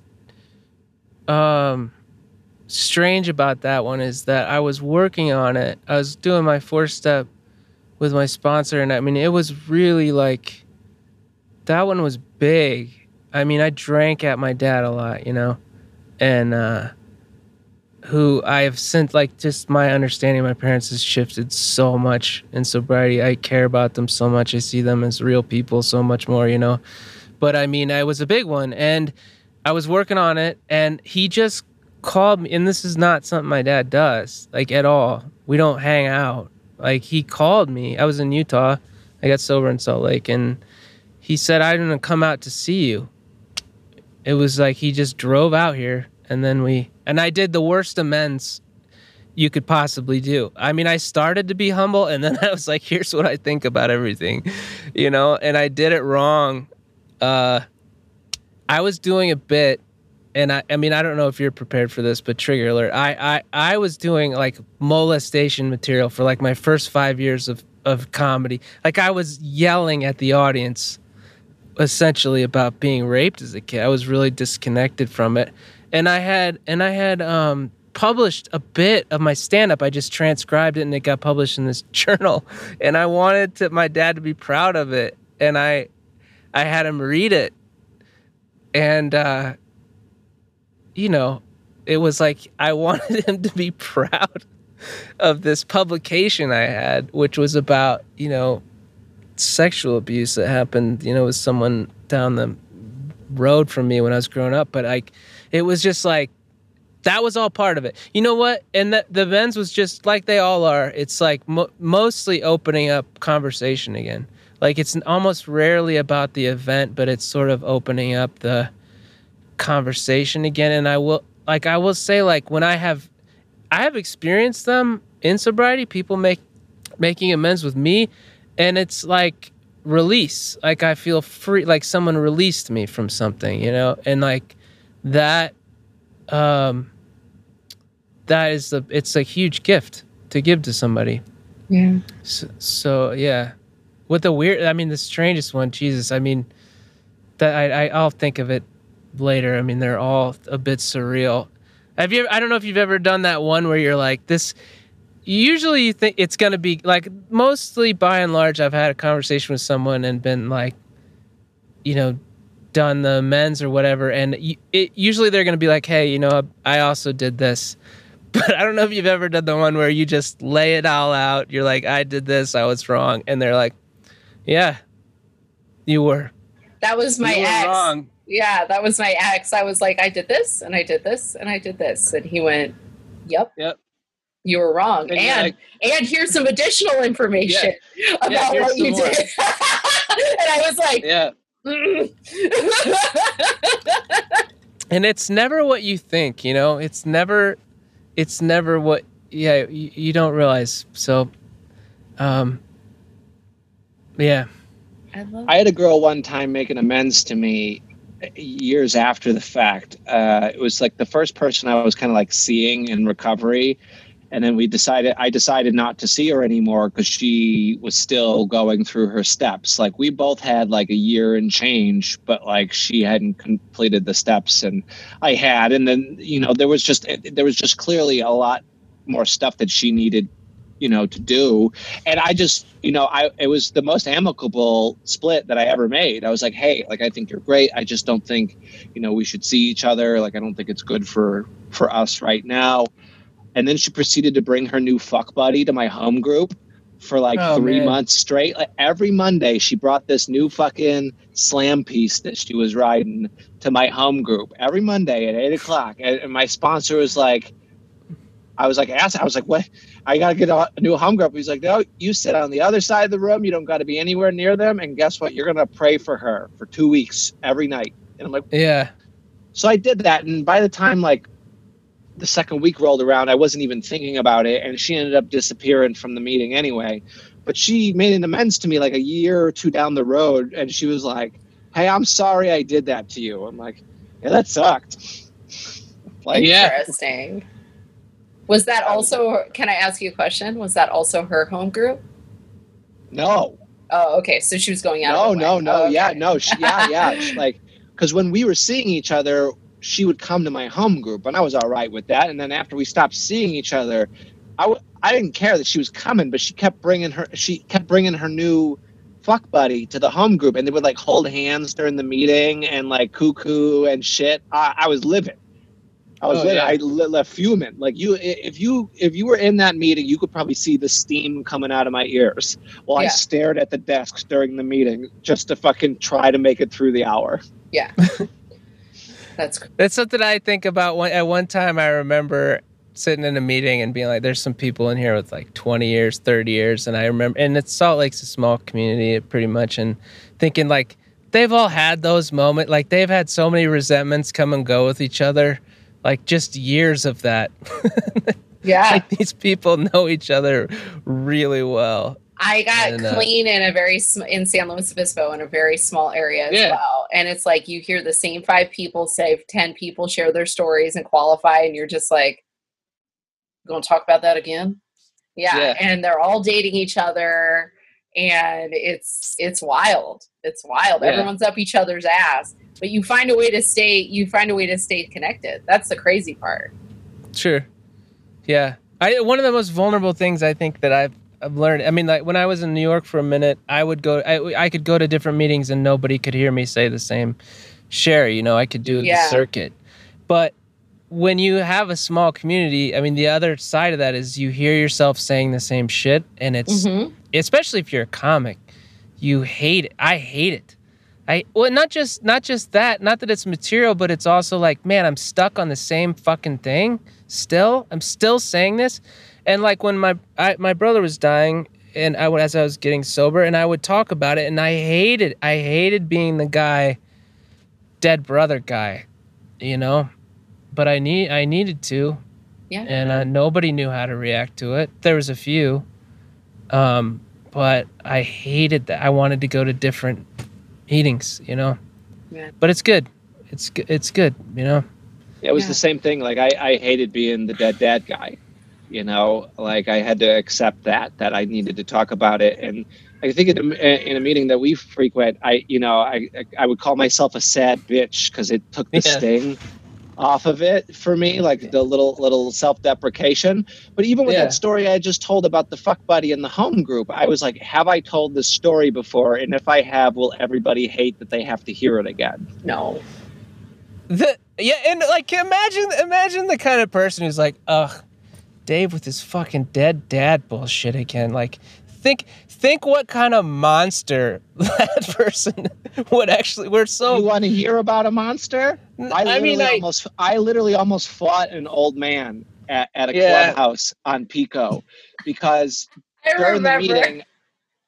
Speaker 3: um, strange about that one is that I was working on it. I was doing my four step with my sponsor, and I mean, it was really like that one was big. I mean, I drank at my dad a lot, you know, and uh, who I have since like just my understanding of my parents has shifted so much in sobriety. I care about them so much. I see them as real people so much more, you know. But I mean, I was a big one and I was working on it and he just called me and this is not something my dad does like at all. We don't hang out. Like he called me. I was in Utah. I got sober in Salt Lake and he said going to come out to see you. It was like he just drove out here and then we and I did the worst amends you could possibly do. I mean, I started to be humble and then <laughs> I was like, here's what I think about everything, you know, and I did it wrong. Uh, I was doing a bit and I, I mean, I don't know if you're prepared for this, but trigger alert. I, I, I was doing like molestation material for like my first five years of, of comedy. Like I was yelling at the audience essentially about being raped as a kid. I was really disconnected from it. And I had and I had um published a bit of my stand up. I just transcribed it and it got published in this <laughs> journal. And I wanted to my dad to be proud of it. And I I had him read it. And uh you know, it was like I <laughs> wanted him to be proud of this publication I had, which was about, you know, sexual abuse that happened, you know, with someone down the road from me when I was growing up. But like, it was just like, that was all part of it. You know what? And the, the Vens was just like they all are. It's like mo- mostly opening up conversation again. Like it's almost rarely about the event, but it's sort of opening up the conversation again. And I will, like, I will say, like, when I have, I have experienced them in sobriety, people make making amends with me, and it's like release. Like I feel free, like someone released me from something, you know, and like that, um, that is the, it's a huge gift to give to somebody.
Speaker 1: Yeah.
Speaker 3: So, so yeah, with the weird, I mean, the strangest one, Jesus, I mean, that I, I'll think of it later. I mean, they're all a bit surreal. Have you? I don't know if you've ever done that one where you're like this. Usually, you think it's gonna be like mostly by and large. I've had a conversation with someone and been like, you know, done the men's or whatever, and it, usually they're gonna be like, hey, you know, I also did this. <laughs> But I don't know if you've ever done the one where you just lay it all out. You're like, I did this, I was wrong, and they're like, yeah, you were.
Speaker 1: That was my ex. Wrong. Yeah, that was my ex. I was like, I did this and I did this and I did this. And he went, Yep.
Speaker 3: Yep.
Speaker 1: You were wrong. And and, like, and here's some additional information <laughs> yeah. about yeah, what you more. did. <laughs> and I was like,
Speaker 3: Yeah. <laughs> and it's never what you think, you know? It's never it's never what yeah, you, you don't realize. So um yeah.
Speaker 2: I, I had a girl one time make an amends to me years after the fact. Uh, it was like the first person I was kind of like seeing in recovery. And then we decided, I decided not to see her anymore because she was still going through her steps. Like we both had like a year and change, but like she hadn't completed the steps and I had. And then, you know, there was just, there was just clearly a lot more stuff that she needed you know to do. And i just you know i it was the most amicable split that i ever made. I was like hey like i think you're great. I just don't think you know we should see each other. Like i don't think it's good for for us right now. And then she proceeded to bring her new fuck buddy to my home group for like oh, three man. months straight. Like every monday she brought this new fucking slam piece that she was riding to my home group. Every monday at eight o'clock. And, and my sponsor was like I was like, ask, I was like, what? I got to get a, new home group. He's like, no, you sit on the other side of the room. You don't got to be anywhere near them. And guess what? You're going to pray for her for two weeks every night. And I'm like,
Speaker 3: yeah.
Speaker 2: So I did that. And by the time like the second week rolled around, I wasn't even thinking about it. And she ended up disappearing from the meeting anyway. But she made an amends to me like a year or two down the road. And she was like, hey, I'm sorry I did that to you. I'm like, yeah, that sucked. <laughs>
Speaker 1: Like, Interesting. Was that also? Can I ask you a question? Was that also her home group?
Speaker 2: No.
Speaker 1: Oh, okay. So she was going out.
Speaker 2: No, no, no. Oh, okay. Yeah, no. <laughs> She, yeah, yeah. like, because when we were seeing each other, she would come to my home group, and I was all right with that. And then after we stopped seeing each other, I w- I didn't care that she was coming, but she kept bringing her. She kept bringing her new fuck buddy to the home group, and they would like hold hands during the meeting and like cuckoo and shit. I, I was living. I was oh, yeah. I left fuming. Like you, if you if you were in that meeting, you could probably see the steam coming out of my ears while yeah. I stared at the desks during the meeting just to fucking try to make it through the hour.
Speaker 1: Yeah, <laughs> that's
Speaker 3: that's something I think about. One, at one time, I remember sitting in a meeting and being like, "There's some people in here with like 20 years, 30 years," and I remember, and it's Salt Lake's a small community, pretty much, and thinking like they've all had those moments, like they've had so many resentments come and go with each other like just years of that. <laughs>
Speaker 1: yeah.
Speaker 3: like these people know each other really well.
Speaker 1: I got and, uh, clean in a very sm- in San Luis Obispo in a very small area as yeah. well, and it's like you hear the same five people say ten people share their stories and qualify, and you're just like, "Going to talk about that again?" Yeah. yeah, and they're all dating each other, and it's it's wild. It's wild. Yeah. Everyone's up each other's ass, but you find a way to stay you find a way to stay connected that's the crazy part
Speaker 3: sure yeah i one of the most vulnerable things i think that i've I've learned. I mean, like when I was in New York for a minute, I would go. I, I could go to different meetings and nobody could hear me say the same share. You know, I could do yeah. the circuit. But when you have a small community, I mean, the other side of that is you hear yourself saying the same shit, and it's mm-hmm. especially if you're a comic, you hate it. I hate it. I well not just not just that, not that it's material, but it's also like, man, I'm stuck on the same fucking thing still. I'm still saying this. And like when my I, my brother was dying and I as I was getting sober and I would talk about it and I hated I hated being the guy dead brother guy, you know? But I need I needed to.
Speaker 1: Yeah.
Speaker 3: And uh, nobody knew how to react to it. There was a few. Um but I hated that. I wanted to go to different meetings, you know. Yeah. But it's good. It's it's good, you know.
Speaker 2: it was yeah. the same thing. Like I, I hated being the dead dad guy. You know, like I had to accept that that I needed to talk about it, and I think in a, in a meeting that we frequent, I you know I I would call myself a sad bitch because it took the
Speaker 3: Yeah.
Speaker 2: sting off of it for me, like the little little self deprecation. But even with
Speaker 3: Yeah.
Speaker 2: that story I just told about the fuck buddy in the home group, I was like, have I told this story before? And if I have, will everybody hate that they have to hear it again?
Speaker 1: No.
Speaker 3: The yeah, and like imagine imagine the kind of person who's like, ugh, Dave with his fucking dead dad bullshit again. Like, think think what kind of monster <laughs> that person would actually. We're so.
Speaker 2: you want to hear about a monster? I,
Speaker 3: I
Speaker 2: literally
Speaker 3: mean, I
Speaker 2: almost I literally almost fought an old man at, at a
Speaker 3: Yeah.
Speaker 2: clubhouse on Pico because <laughs>
Speaker 1: I
Speaker 2: during the meeting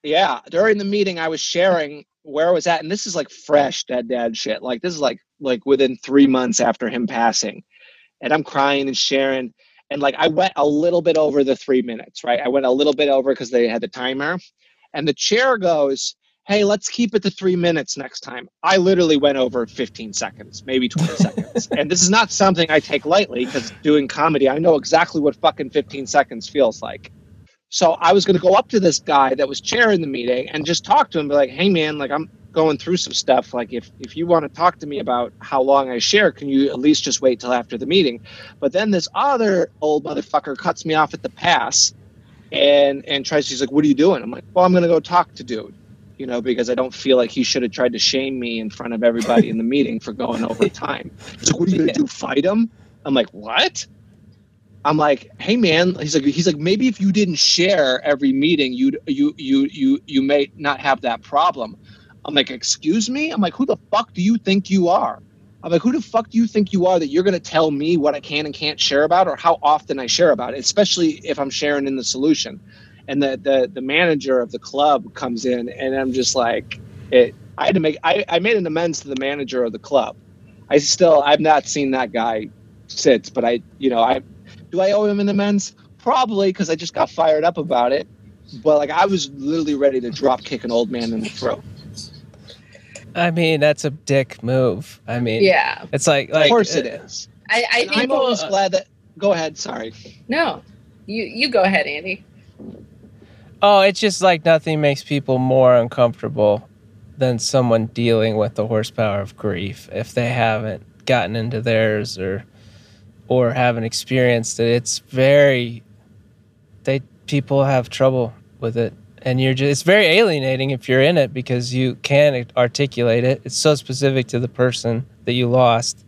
Speaker 2: yeah during the meeting i was sharing where i was at and this is like fresh dead dad shit like this is like like within three months after him passing and i'm crying and sharing and like i went a little bit over the three minutes right? I went a little bit over because they had the timer and the chair goes hey let's keep it to three minutes next time. I literally went over 15 seconds maybe 20 <laughs> seconds and this is not something i take lightly because doing comedy i know exactly what fucking 15 seconds feels like. So I was going to go up to this guy that was chairing the meeting and just talk to him, be like, "Hey, man, like I'm going through some stuff. Like if if you want to talk to me about how long I share, can you at least just wait till after the meeting?" But then this other old motherfucker cuts me off at the pass, and and tries. He's like, "What are you doing?" I'm like, "Well, I'm going to go talk to dude." You know, because I don't feel like he should have tried to shame me in front of everybody in the <laughs> meeting for going over time. He's like, "What are you going to do? Fight him?" I'm like, "What?" I'm like, hey man, he's like, he's like, maybe if you didn't share every meeting, you'd you you you you may not have that problem. I'm like, excuse me? I'm like, who the fuck do you think you are? I'm like, who the fuck do you think you are that you're gonna tell me what I can and can't share about or how often I share about it, especially if I'm sharing in the solution. And the the the manager of the club comes in and I'm just like it I had to make I, I made an amends to the manager of the club. I still I've not seen that guy since, but I you know, I do I owe him an amends? Probably because I just got fired up about it. But like I was literally ready to drop kick an old man in the throat.
Speaker 3: I mean, that's a dick move. I mean,
Speaker 1: Yeah.
Speaker 3: it's like,
Speaker 2: of course
Speaker 3: uh,
Speaker 2: it is.
Speaker 1: I, I think
Speaker 2: I'm always
Speaker 3: uh,
Speaker 2: glad that. Go ahead. Sorry.
Speaker 1: no. You you go ahead, Andy.
Speaker 3: Oh, it's just like nothing makes people more uncomfortable than someone dealing with the horsepower of grief if they haven't gotten into theirs or or haven't experienced it. It's very they people have trouble with it and you're just it's very alienating if you're in it because you can't articulate it. It's so specific to the person that you lost,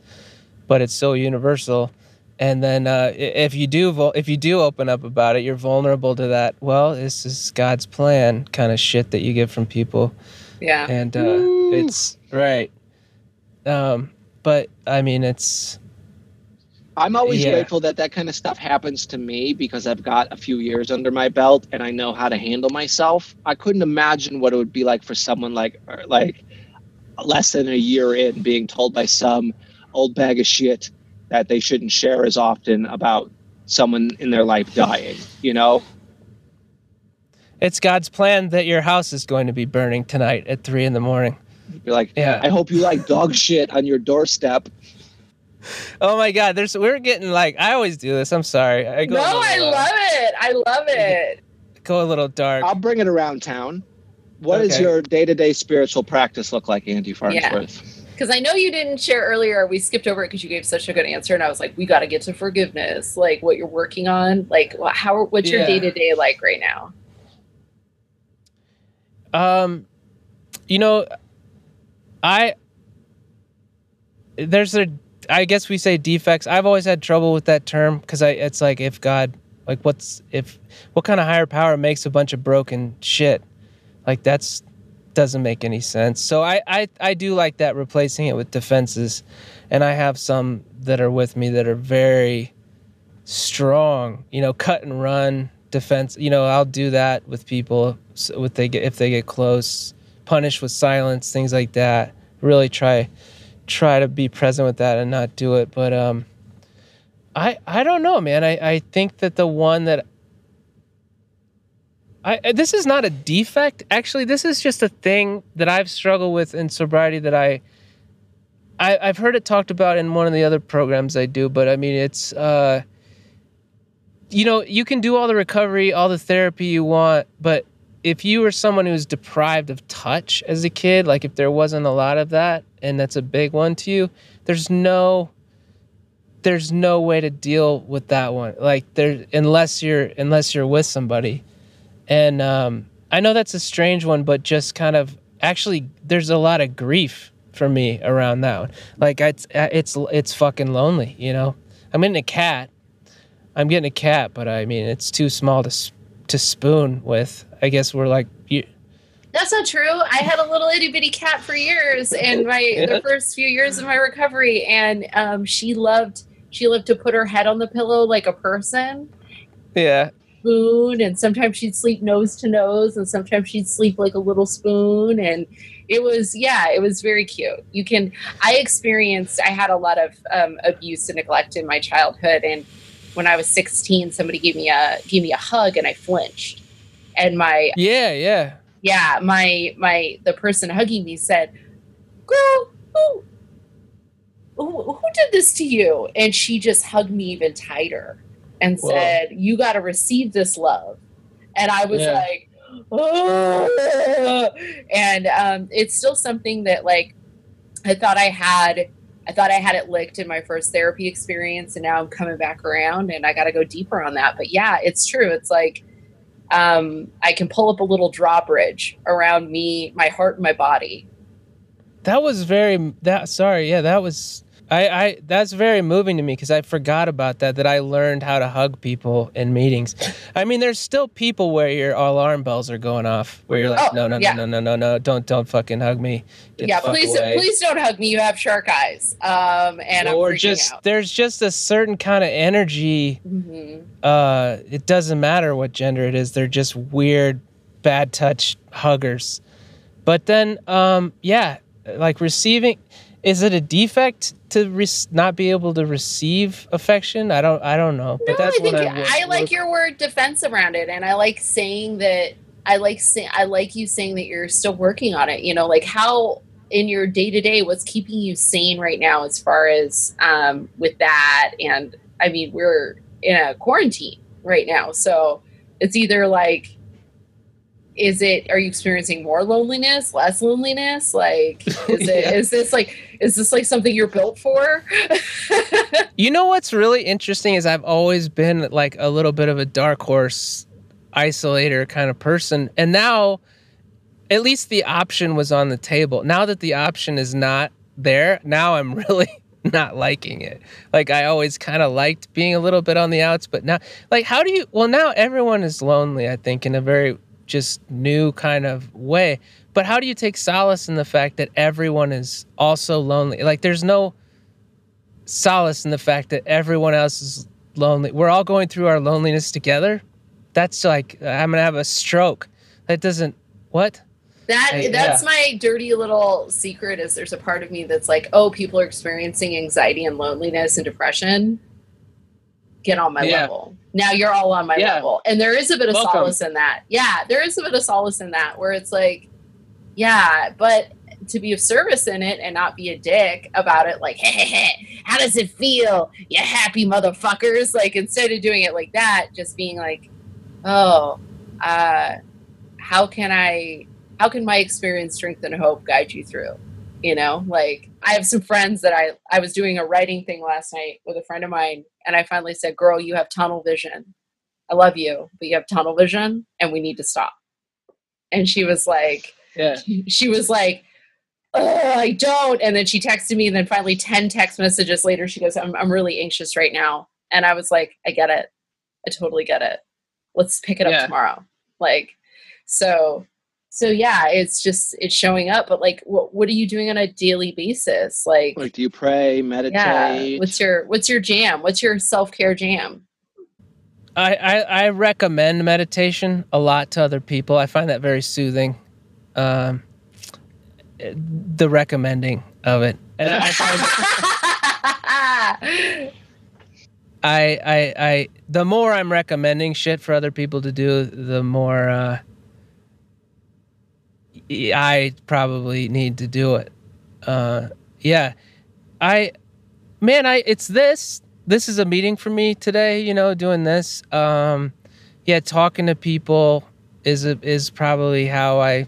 Speaker 3: but it's so universal. And then uh, if you do if you do open up about it you're vulnerable to that. Well this is god's plan kind of shit that you get from people.
Speaker 1: Yeah.
Speaker 3: and uh, it's right. Um, but i mean it's
Speaker 2: I'm always
Speaker 3: Yeah.
Speaker 2: grateful that that kind of stuff happens to me because I've got a few years under my belt and I know how to handle myself. I couldn't imagine what it would be like for someone like uh, like less than a year in being told by some old bag of shit that they shouldn't share as often about someone in their life dying, you know?
Speaker 3: it's god's plan that your house is going to be burning tonight at three in the morning
Speaker 2: You're like,
Speaker 3: Yeah.
Speaker 2: I hope you like dog shit on your doorstep. <laughs>
Speaker 3: oh my god there's we're getting like i always do this i'm sorry i go
Speaker 1: No, I love it. I love <laughs> it.
Speaker 3: go a little dark
Speaker 2: I'll bring it around town. What does
Speaker 3: Okay.
Speaker 2: your day to day spiritual practice look like, Andy Farnsworth?
Speaker 1: Because I know you didn't share earlier. We skipped over it because you gave such a good answer, and I was like, we got to get to forgiveness. Like what you're working on. Like wha- how? What's your day to day like right now?
Speaker 3: Um, you know, I there's a I guess we say defects. I've always had trouble with that term because I it's like if God like what's if what kind of higher power makes a bunch of broken shit like that's doesn't make any sense. So I I I do like that replacing it with defenses, and I have some that are with me that are very strong. You know, cut and run defense. You know, I'll do that with people so with they get if they get close, punish with silence, things like that. Really try try to be present with that and not do it. But um, I I don't know, man. I I think that the one that I this is not a defect. Actually, this is just a thing that I've struggled with in sobriety that I. I, I've heard it talked about in one of the other programs I do, but I mean, it's uh, you know, you can do all the recovery, all the therapy you want, but if you were someone who was deprived of touch as a kid, like if there wasn't a lot of that, and that's a big one to you, there's no there's no way to deal with that one. Like there unless you're unless you're with somebody. And um I know that's a strange one, but just kind of actually there's a lot of grief for me around that one. Like it's it's it's fucking lonely, you know. I'm getting a cat. I'm getting a cat, but I mean it's too small to to spoon with. I guess we're like you,
Speaker 1: That's not true. I had a little itty bitty cat for years in my
Speaker 3: Yeah.
Speaker 1: the first few years of my recovery, and um, she loved she loved to put her head on the pillow like a person,
Speaker 3: yeah.
Speaker 1: spoon, and sometimes she'd sleep nose to nose, and sometimes she'd sleep like a little spoon, and it was yeah, it was very cute. You can I experienced I had a lot of um, abuse and neglect in my childhood, and when I was 16, somebody gave me a gave me a hug, and I flinched, and my
Speaker 3: Yeah, yeah.
Speaker 1: yeah my my the person hugging me said girl who who, who did this to you and she just hugged me even tighter and
Speaker 3: Whoa.
Speaker 1: said you got to receive this love and i was
Speaker 3: Yeah.
Speaker 1: like "Oh." and um, it's still something that like i thought i had i thought i had it licked in my first therapy experience and now i'm coming back around and i got to go deeper on that but yeah it's true it's like um, I can pull up a little drawbridge around me, my heart, and my body.
Speaker 3: That was very that sorry, yeah, that was I, I that's very moving to me because I forgot about that. That I learned how to hug people in meetings. I mean, there's still people where your alarm bells are going off, where you're like,
Speaker 1: Oh,
Speaker 3: no, no,
Speaker 1: yeah.
Speaker 3: no, no, no, no, don't, don't fucking hug me. Get
Speaker 1: yeah, please,
Speaker 3: away.
Speaker 1: please don't hug me. You have shark eyes. Um, and I'm
Speaker 3: or just
Speaker 1: out.
Speaker 3: there's just a certain kind of energy.
Speaker 1: Mhm.
Speaker 3: Uh, it doesn't matter what gender it is. They're just weird, bad touch huggers. But then, um, yeah, like receiving. Is it a defect to re- not be able to receive affection? I don't. I don't know. But
Speaker 1: No,
Speaker 3: that's
Speaker 1: I think I,
Speaker 3: I,
Speaker 1: like your word defense around it, and I like saying that. I like say, I like you saying that you're still working on it. You know, like how in your day to day, what's keeping you sane right now, as far as um, with that. And I mean, we're in a quarantine right now, so it's either like, is it? Are you experiencing more loneliness, less loneliness? Like, <laughs> is it?
Speaker 3: Yeah.
Speaker 1: Is this like? Is this like something you're built for? <laughs>
Speaker 3: You know what's really interesting is I've always been like a little bit of a dark horse isolator kind of person. And now at least the option was on the table. Now that the option is not there, now I'm <laughs> really not liking it. Like I always kind of liked being a little bit on the outs, but now like how do you well now everyone is lonely, I think, in a very just new kind of way. But how do you take solace in the fact that everyone is also lonely? Like there's no solace in the fact that everyone else is lonely. We're all going through our loneliness together. That's like I'm gonna have a stroke. That doesn't what?
Speaker 1: That that's my dirty little secret is there's a part of me that's like, oh, people are experiencing anxiety and loneliness and depression. Get on my
Speaker 3: Yeah.
Speaker 1: level. Now you're all on my
Speaker 3: Yeah.
Speaker 1: level. And there is a bit of
Speaker 3: Welcome.
Speaker 1: solace in that. Yeah, there is a bit of solace in that where it's like, yeah, but to be of service in it and not be a dick about it, like, hey, hey, hey, how does it feel? You happy motherfuckers. Like instead of doing it like that, just being like, oh, uh, how can I how can my experience strength and hope guide you through you know like i have some friends that i i was doing a writing thing last night with a friend of mine and i finally said girl you have tunnel vision. I love you but you have tunnel vision and we need to stop. And she was like
Speaker 3: Yeah.
Speaker 1: she was like "Ugh, i don't. And then she texted me and then finally 10 text messages later she goes I'm, I'm really anxious right now. And i was like i get it. I totally get it. Let's pick it up
Speaker 3: Yeah.
Speaker 1: tomorrow. Like so so yeah it's just it's showing up but like what, what are you doing on a daily basis like
Speaker 2: Like, do you pray, meditate?
Speaker 1: yeah what's your what's your jam what's your self-care jam
Speaker 3: I, I I recommend meditation a lot to other people. I find that very soothing. Um, eh, the recommending of it, and I, I find <laughs> I, I, I, the more I'm recommending shit for other people to do, the more uh, I probably need to do it. Uh, yeah, I, man, I, it's this. this is a meeting for me today. You know, doing this. Um, yeah, talking to people is a, is probably how I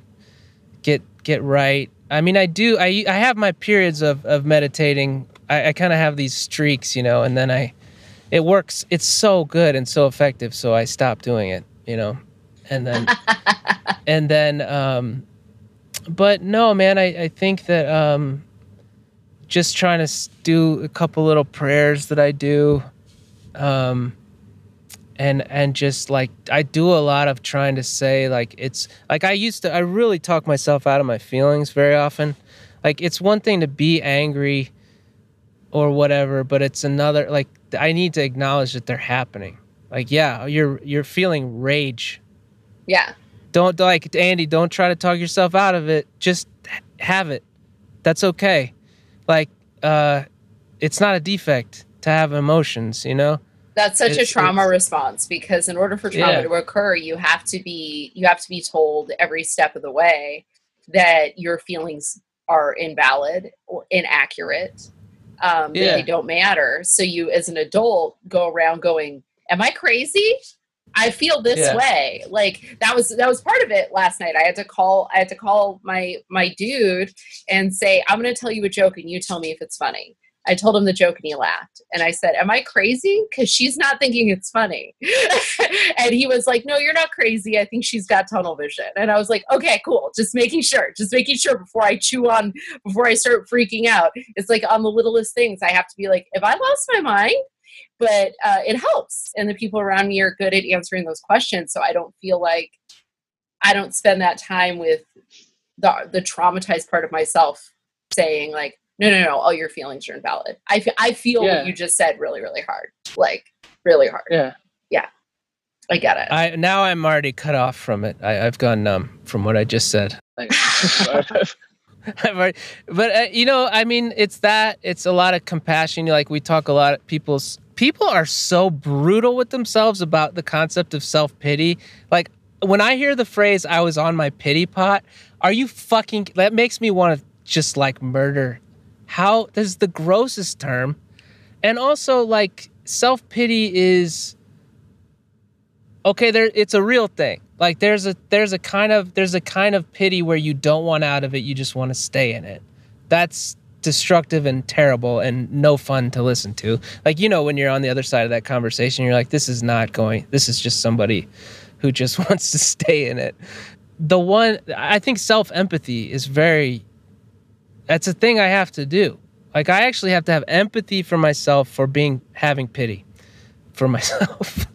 Speaker 3: get get right. I mean, I do. I I have my periods of of meditating. I, I kind of have these streaks, you know, and then I, it works. It's so good and so effective. So I stop doing it, you know, and then, <laughs> and then, um, but no, man, I I think that um, just trying to do a couple little prayers that I do, um, and and just like I do a lot of trying to say like it's like I used to I really talk myself out of my feelings very often. Like it's one thing to be angry or whatever, but it's another like I need to acknowledge that they're happening. Like yeah, you're you're feeling rage.
Speaker 1: Yeah.
Speaker 3: Don't like Andy, don't try to talk yourself out of it. Just have it. That's okay. Like uh it's not a defect to have emotions, you know?
Speaker 1: That's such a trauma response because in order for trauma
Speaker 3: Yeah.
Speaker 1: to occur, you have to be you have to be told every step of the way that your feelings are invalid or inaccurate. Um, that
Speaker 3: Yeah.
Speaker 1: they don't matter. So you, as an adult, go around going, "Am I crazy? I feel this
Speaker 3: Yeah.
Speaker 1: way." Like that was that was part of it last night. I had to call I had to call my my dude and say, "I'm going to tell you a joke, and you tell me if it's funny." I told him the joke and he laughed. And I said, Am I crazy? Because she's not thinking it's funny. <laughs> and he was like, No, you're not crazy. I think she's got tunnel vision. And I was like, Okay, cool. Just making sure. Just making sure before I chew on, before I start freaking out. It's like on the littlest things, I have to be like, If I lost my mind, but uh, it helps. And the people around me are good at answering those questions. So I don't feel like I don't spend that time with the, the traumatized part of myself saying, like, no, no, no, all your feelings are invalid. I, I feel
Speaker 2: Yeah.
Speaker 1: what you just said really, really hard. Like, really hard.
Speaker 2: Yeah. Yeah.
Speaker 1: I get it.
Speaker 3: I now I'm already cut off from it. I, I've gone numb from what I just said. <laughs> I've already, but uh, you know, I mean, it's that. It's a lot of compassion. Like we talk a lot. of People's people are so brutal with themselves about the concept of self pity. Like when I hear the phrase "I was on my pity pot," are you fucking? That makes me want to just like murder. How this is the grossest term, and also like self pity is okay there it's a real thing like there's a there's a kind of there's a kind of pity where you don't want out of it you just want to stay in it that's destructive and terrible and no fun to listen to. Like you know when you're on the other side of that conversation you're like this is not going this is just somebody who just <laughs> wants to stay in it. The one i think self-empathy is very that's a thing i have to do. Like i actually have to have empathy for myself for being having pity for <laughs> myself.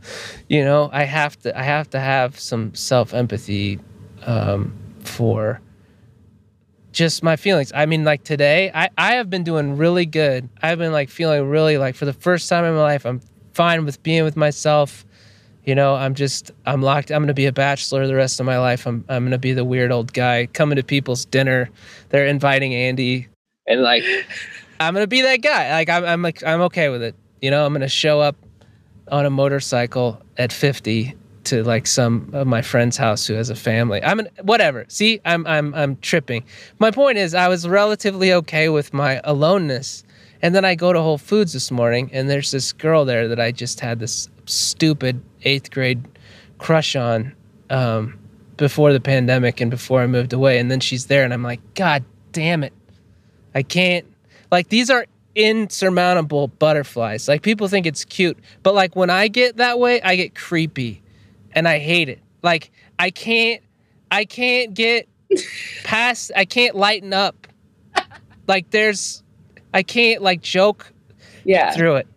Speaker 3: You know i have to i have to have some self-empathy um, for just my feelings. I mean like today i i have been doing really good. I've been like feeling really like for the first time in my life i'm fine with being with myself. You know i'm just i'm locked i'm gonna be a bachelor the rest of my life. I'm, I'm gonna be the weird old guy coming to people's dinner. They're inviting andy. And like <laughs> i'm gonna be that guy. Like i'm, I'm like i'm okay with it. You know i'm gonna show up on a motorcycle at 50 to like some of my friend's house who has a family. I'm an, whatever. See, I'm I'm I'm tripping. My point is I was relatively okay with my aloneness. And then I go to Whole Foods this morning and there's this girl there that I just had this stupid 8th grade crush on um, before the pandemic and before I moved away and then she's there and I'm like god damn it. I can't like these are insurmountable butterflies. Like people think it's cute, but like when I get that way, I get creepy and I hate it. Like I can't I can't get <laughs> past I can't lighten up. Like there's I can't like joke
Speaker 1: yeah.
Speaker 3: through it.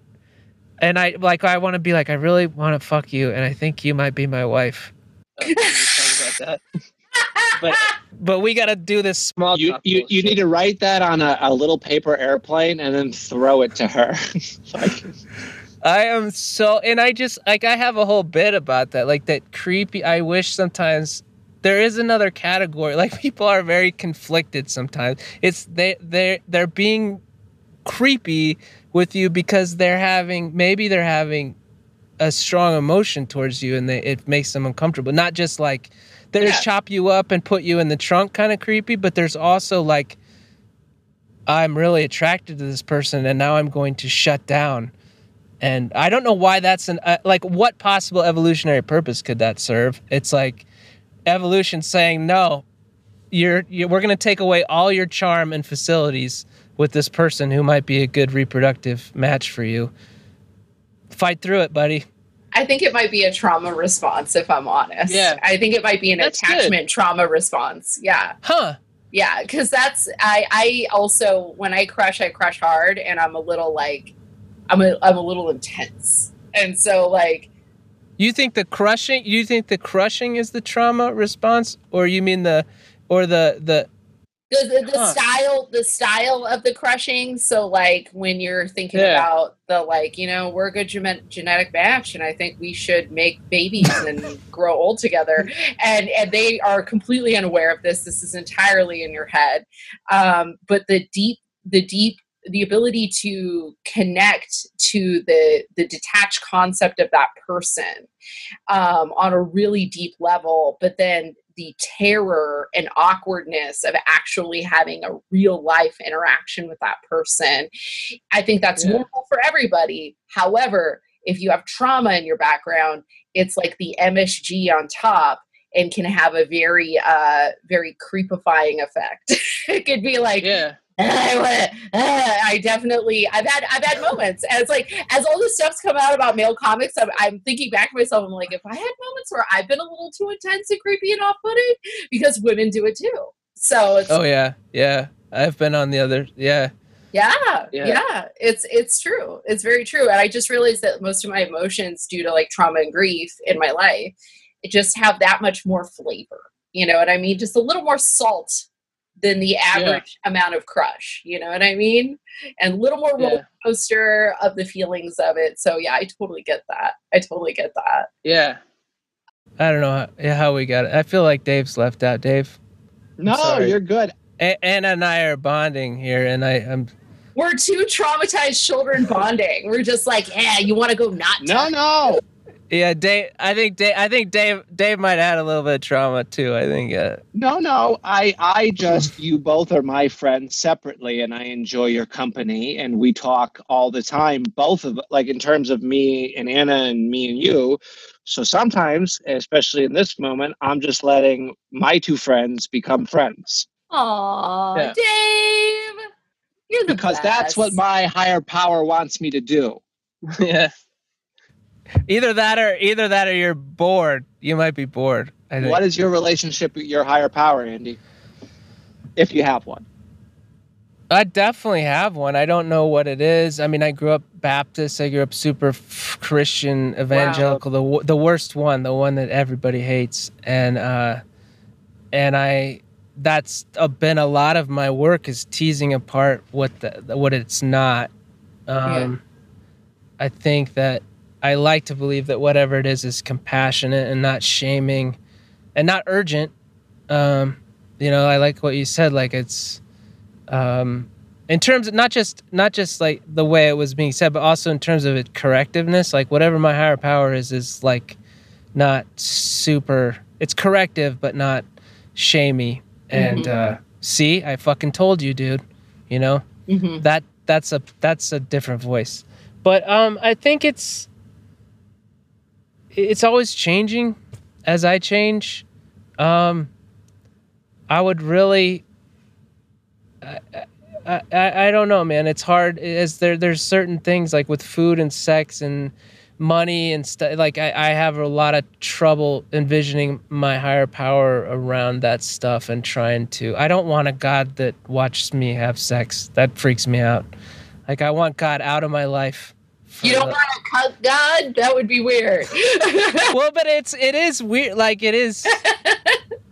Speaker 3: And I like I want to be like I really want to fuck you and I think you might be my wife. Oh, but <laughs> but we got to do this small
Speaker 2: You, you, you need to write that on a, a little paper airplane and then throw it to her. <laughs> like,
Speaker 3: I am so, and I just like I have a whole bit about that, like that creepy. I wish sometimes there is another category. <laughs> Like people are very conflicted sometimes. It's they they they're being creepy with you because they're having maybe they're having a strong emotion towards you and they, it makes them uncomfortable. Not just like they
Speaker 1: Yeah.
Speaker 3: chop you up and put you in the trunk kind of creepy, but there's also like I'm really attracted to this person and now I'm going to shut down and I don't know why that's an uh, like what possible evolutionary purpose could that serve? It's like evolution saying no, you're, you're we're going to take away all your charm and facilities with this person who might be a good reproductive match for you. Fight through it, buddy.
Speaker 1: I think it might be a trauma response, if I'm honest.
Speaker 2: Yeah.
Speaker 1: I think it might be an
Speaker 2: That's good.
Speaker 1: attachment trauma response. Yeah.
Speaker 3: Huh.
Speaker 1: Yeah. Cause that's, I, I also, when I crush, I crush hard and I'm a little like, I'm a, I'm a little intense. And so, like,
Speaker 3: You think the crushing? You think the crushing is the trauma response, or you mean the, or the the?
Speaker 1: the, the, the
Speaker 3: Huh.
Speaker 1: style the style of the crushing so like when you're thinking
Speaker 3: Yeah.
Speaker 1: about the like you know we're a good gene- genetic match and i think we should make babies and <laughs> grow old together and and they are completely unaware of this this is entirely in your head um, but the deep the deep the ability to connect to the the detached concept of that person um, on a really deep level but then the terror and awkwardness of actually having a real life interaction with that person i think that's
Speaker 3: Yeah.
Speaker 1: normal for everybody however if you have trauma in your background it's like the msg on top and can have a very uh very creepifying effect <laughs> it could be like
Speaker 3: Yeah.
Speaker 1: I <laughs> I definitely, I've had, I've had moments, and it's like as all this stuff's come out about male comics, I'm, I'm thinking back to myself. I'm like, if I had moments where I've been a little too intense and creepy and off-putting, because women do it too. So it's
Speaker 3: Oh yeah. Yeah. I've been on the other. Yeah.
Speaker 1: yeah,
Speaker 3: Yeah.
Speaker 1: yeah, it's it's true. It's very true. And I just realized that most of my emotions, due to like trauma and grief in my life, it just have that much more flavor. You know what I mean? Just a little more salt than the average amount of crush. You know what I mean? And a little more
Speaker 3: Yeah.
Speaker 1: roller coaster of the feelings of it. So yeah, I totally get that. I totally get that.
Speaker 3: Yeah. I don't know how, how we got it. I feel like Dave's left out. Dave,
Speaker 2: No,
Speaker 3: sorry.
Speaker 2: you're good.
Speaker 3: A- Anna and I are bonding here, and I, I'm
Speaker 1: We're two traumatized children bonding. We're just like, yeah, you want to go not
Speaker 2: No, no.
Speaker 3: Yeah. Dave, I think Dave, I think Dave, Dave might add a little bit of trauma too. I think. Uh,
Speaker 2: No, no. I I just you both are my friends separately and I enjoy your company and we talk all the time both of like in terms of me and Anna and me and you. So sometimes, especially in this moment, I'm just letting my two friends become friends
Speaker 1: Aw,
Speaker 3: Yeah.
Speaker 1: Dave. You're the
Speaker 2: because that's what my higher power wants me to do. <laughs>
Speaker 3: yeah. Either that or either that or you're bored. You might be bored. I think.
Speaker 2: What is your relationship with your higher power, Andy? If you have one.
Speaker 3: I definitely have one. I don't know what it is. I mean, I grew up Baptist. I grew up super f- Christian, evangelical, the w- the worst one, the one that everybody hates, and uh, and I that's been a lot of my work is teasing apart what the what it's not. Um, I think that I like to believe that whatever it is is compassionate and not shaming, and not urgent. Um, you know, I like what you said. Like it's um, in terms of not just not just like the way it was being said, but also in terms of it correctiveness. Like whatever my higher power is, is like not super. It's corrective, but not shamey. And uh, see, I fucking told you, dude. You know
Speaker 1: Mhm.
Speaker 3: that that's a that's a different voice. But um, I think it's it's always changing as I change. Um, I would really. I, I, I don't know, man. It's hard. As there, there's certain things like with food and sex and money and stuff. Like I, I have a lot of trouble envisioning my higher power around that stuff and trying to. I don't want a God that watches me have sex. That freaks me out. Like I want God out of my life. For
Speaker 1: You don't
Speaker 3: the-
Speaker 1: want to cut God? That would be weird. <laughs>
Speaker 3: well, but it's it is weird. Like it is.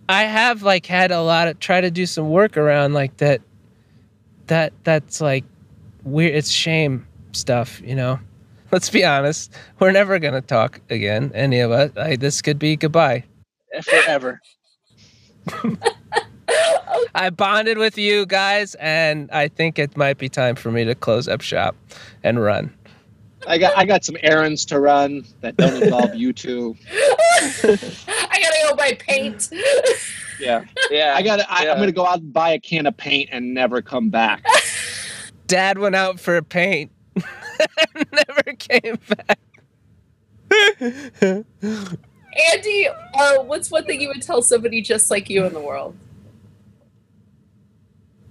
Speaker 3: I have like had a lot of try to do some work around like that. That that's like weird. It's shame stuff, you know. Let's be honest. We're never gonna talk again, any of us. I, this could be goodbye eh, forever. <laughs> I bonded with you guys, and I think it might be time for me to close up shop and run.
Speaker 2: I got I got some errands to run that don't involve you two.
Speaker 1: I gotta go buy paint.
Speaker 2: Yeah.
Speaker 3: Yeah,
Speaker 2: I got I,
Speaker 3: Yeah.
Speaker 2: I'm going to go out and buy a can of paint and never come back.
Speaker 3: Dad went out for a paint. <laughs> never came back.
Speaker 1: Andy, uh, what's one thing you would tell somebody just like you in the world?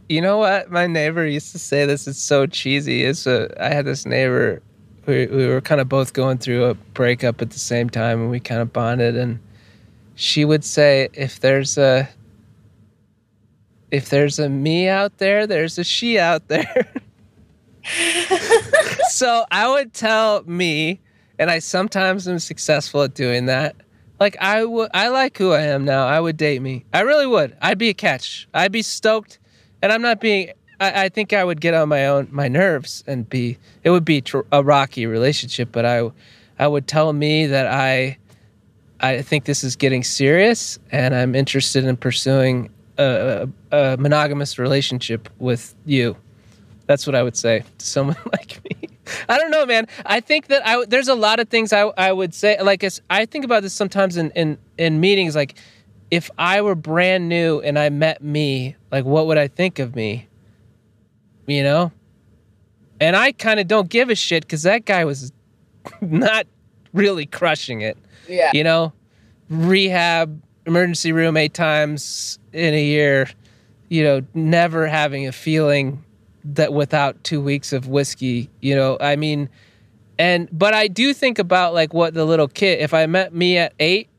Speaker 3: You know what? My neighbor used to say this. It's so cheesy. It's a. I had this neighbor. We we were kind of both going through a breakup at the same time, and we kind of bonded. And she would say, "If there's a, if there's a me out there, there's a she out there." <laughs> so I would tell me, and I sometimes am successful at doing that. Like I would, I like who I am now. I would date me. I really would. I'd be a catch. I'd be stoked and I'm not being. I, I, think I would get on my own my nerves and be. It would be tr- a rocky relationship, but I, I would tell me that I, I think this is getting serious, and I'm interested in pursuing a, a, a monogamous relationship with you. That's what I would say to someone <laughs> like me. I don't know, man. I think that I there's a lot of things I I would say. Like I think about this sometimes in in in meetings. Like if I were brand new and I met me, like what would I think of me? You know? And I kind of don't give a shit because that guy was <laughs> not really crushing it.
Speaker 1: Yeah.
Speaker 3: You know, rehab, emergency room eight times in a year, you know, never having a feeling that without two weeks of whiskey, you know, I mean, and, but I do think about like what the little kid, if I met me at eight,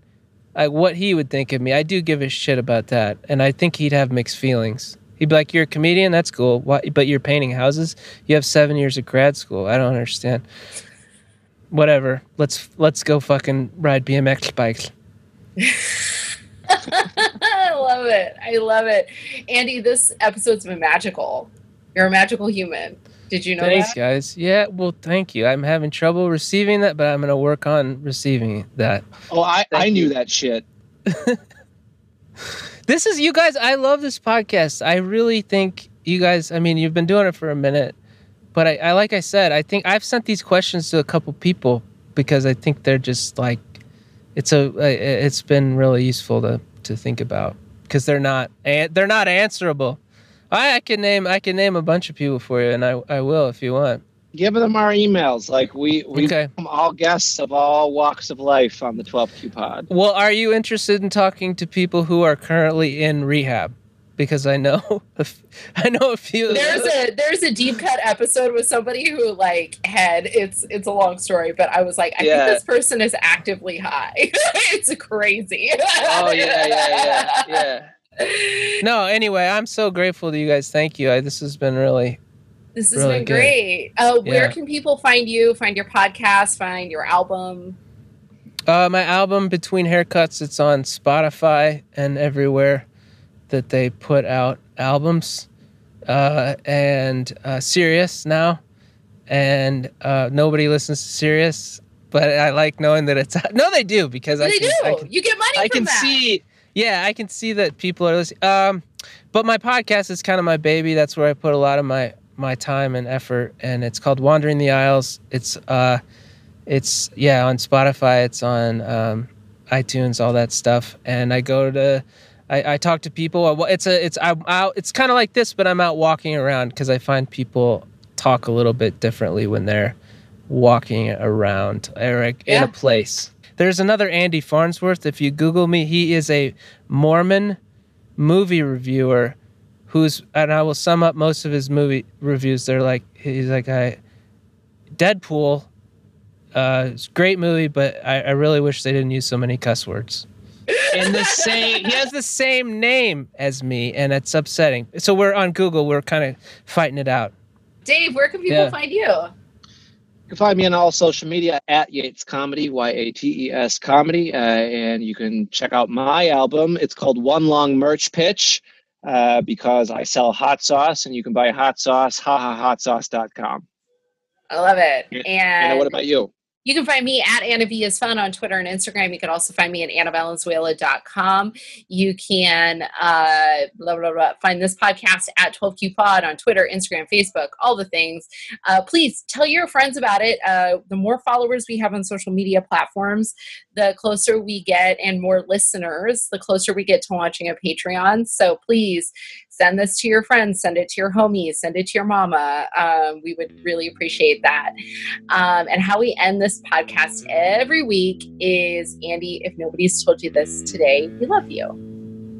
Speaker 3: like what he would think of me. I do give a shit about that, and I think he'd have mixed feelings. He'd be like, "You're a comedian, that's cool. Why, but you're painting houses. You have seven years of grad school. I don't understand." Whatever. Let's let's go fucking ride BMX bikes. <laughs>
Speaker 1: I love it. I love it, Andy. This episode's been magical. You're a magical human. Did you know
Speaker 3: Thanks,
Speaker 1: that?
Speaker 3: guys. Yeah, well, thank you. I'm having trouble receiving that, but I'm going to work on receiving that.
Speaker 2: Oh, I, I
Speaker 3: Thank
Speaker 2: knew that shit. <laughs>
Speaker 3: This is you guys. I love this podcast. I really think you guys. I mean, you've been doing it for a minute, but I, I like I said, I think I've sent these questions to a couple people because I think they're just like, it's a. It's been really useful to to think about because they're not they're not answerable. I, I can name I can name a bunch of people for you, and I I will if you want.
Speaker 2: Give them our emails. Like we we
Speaker 3: Okay.
Speaker 2: welcome all guests of all walks of life on the 12Q pod.
Speaker 3: Well, are you interested in talking to people who are currently in rehab? Because I know, <laughs> I know a few.
Speaker 1: There's a there's a deep cut episode with somebody who like had it's it's a long story, but I was like, I
Speaker 2: Yeah.
Speaker 1: think this person is actively high. <laughs> it's crazy.
Speaker 2: Oh yeah, yeah, yeah, yeah. <laughs>
Speaker 3: No, anyway, I'm so grateful to you guys. Thank you. I, this has been really.
Speaker 1: This has
Speaker 3: Really
Speaker 1: been
Speaker 3: good.
Speaker 1: great. Uh, where
Speaker 3: Yeah.
Speaker 1: can people find you? Find your podcast? Find your album?
Speaker 3: Uh, my album Between Haircuts. It's on Spotify and everywhere that they put out albums, uh, and uh, Sirius now, and uh, nobody listens to Sirius, but I like knowing that it's <laughs> no, they do because I can,
Speaker 1: do.
Speaker 3: I can
Speaker 1: you get money
Speaker 3: I
Speaker 1: from
Speaker 3: can
Speaker 1: that.
Speaker 3: see. Yeah, I can see that people are listening. Um, but my podcast is kind of my baby. That's where I put a lot of my my time and effort, and it's called Wandering the Isles. It's uh, it's yeah on Spotify. It's on um, iTunes, all that stuff. And I go to, I, I talk to people. It's a it's I'm out. It's kind of like this, but I'm out walking around because I find people talk a little bit differently when they're walking around or like in a place. There's another Andy Farnsworth. If you Google me, he is a Mormon movie reviewer who's and I will sum up most of his movie reviews. They're like he's like I Deadpool. Uh, it's a great movie, but I, I really wish they didn't use so many cuss words. In the same, he has the same name as me, and it's upsetting. So we're on Google. We're kind of fighting it out.
Speaker 1: Dave, where can people
Speaker 3: Yeah.
Speaker 1: find you?
Speaker 2: You can find me on all social media at Yates Comedy, Y A T E S Comedy, uh, and you can check out my album. It's called One Long Merch Pitch uh, because I sell hot sauce, and you can buy hot sauce, hahahotsauce.com.
Speaker 1: I love it. And
Speaker 2: And what about you?
Speaker 1: You can find me at Anna V is Fun on Twitter and Instagram. You can also find me at annavalenzuela.com. You can uh, blah, blah, blah, find this podcast at 12Q Pod on Twitter, Instagram, Facebook, all the things. Uh, please tell your friends about it. Uh, the more followers we have on social media platforms, the closer we get and more listeners, the closer we get to launching a Patreon. So please send this to your friends, send it to your homies, send it to your mama. Um, we would really appreciate that. Um, and how we end this podcast every week is Andy, if nobody's told you this today, we love you.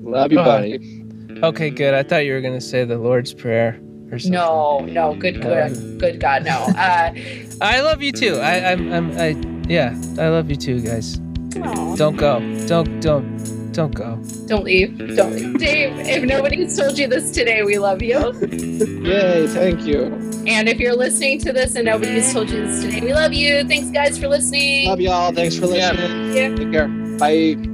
Speaker 2: Love you, buddy.
Speaker 3: Okay, good. I thought you were gonna say the Lord's Prayer.
Speaker 1: No, no, good, good, good God, no. <laughs> Uh,
Speaker 3: I love you too. I, I'm, I'm, I, yeah, I love you too, guys.
Speaker 1: aw.
Speaker 3: Don't go. Don't, don't, don't go.
Speaker 1: Don't leave. Don't leave. Dave, if nobody's told you this today, we love you.
Speaker 2: Yay, thank you.
Speaker 1: And if you're listening to this and nobody's told you this today, we love you. Thanks, guys, for listening.
Speaker 2: Love y'all. Thanks for listening.
Speaker 1: Yeah.
Speaker 2: Take care. Bye.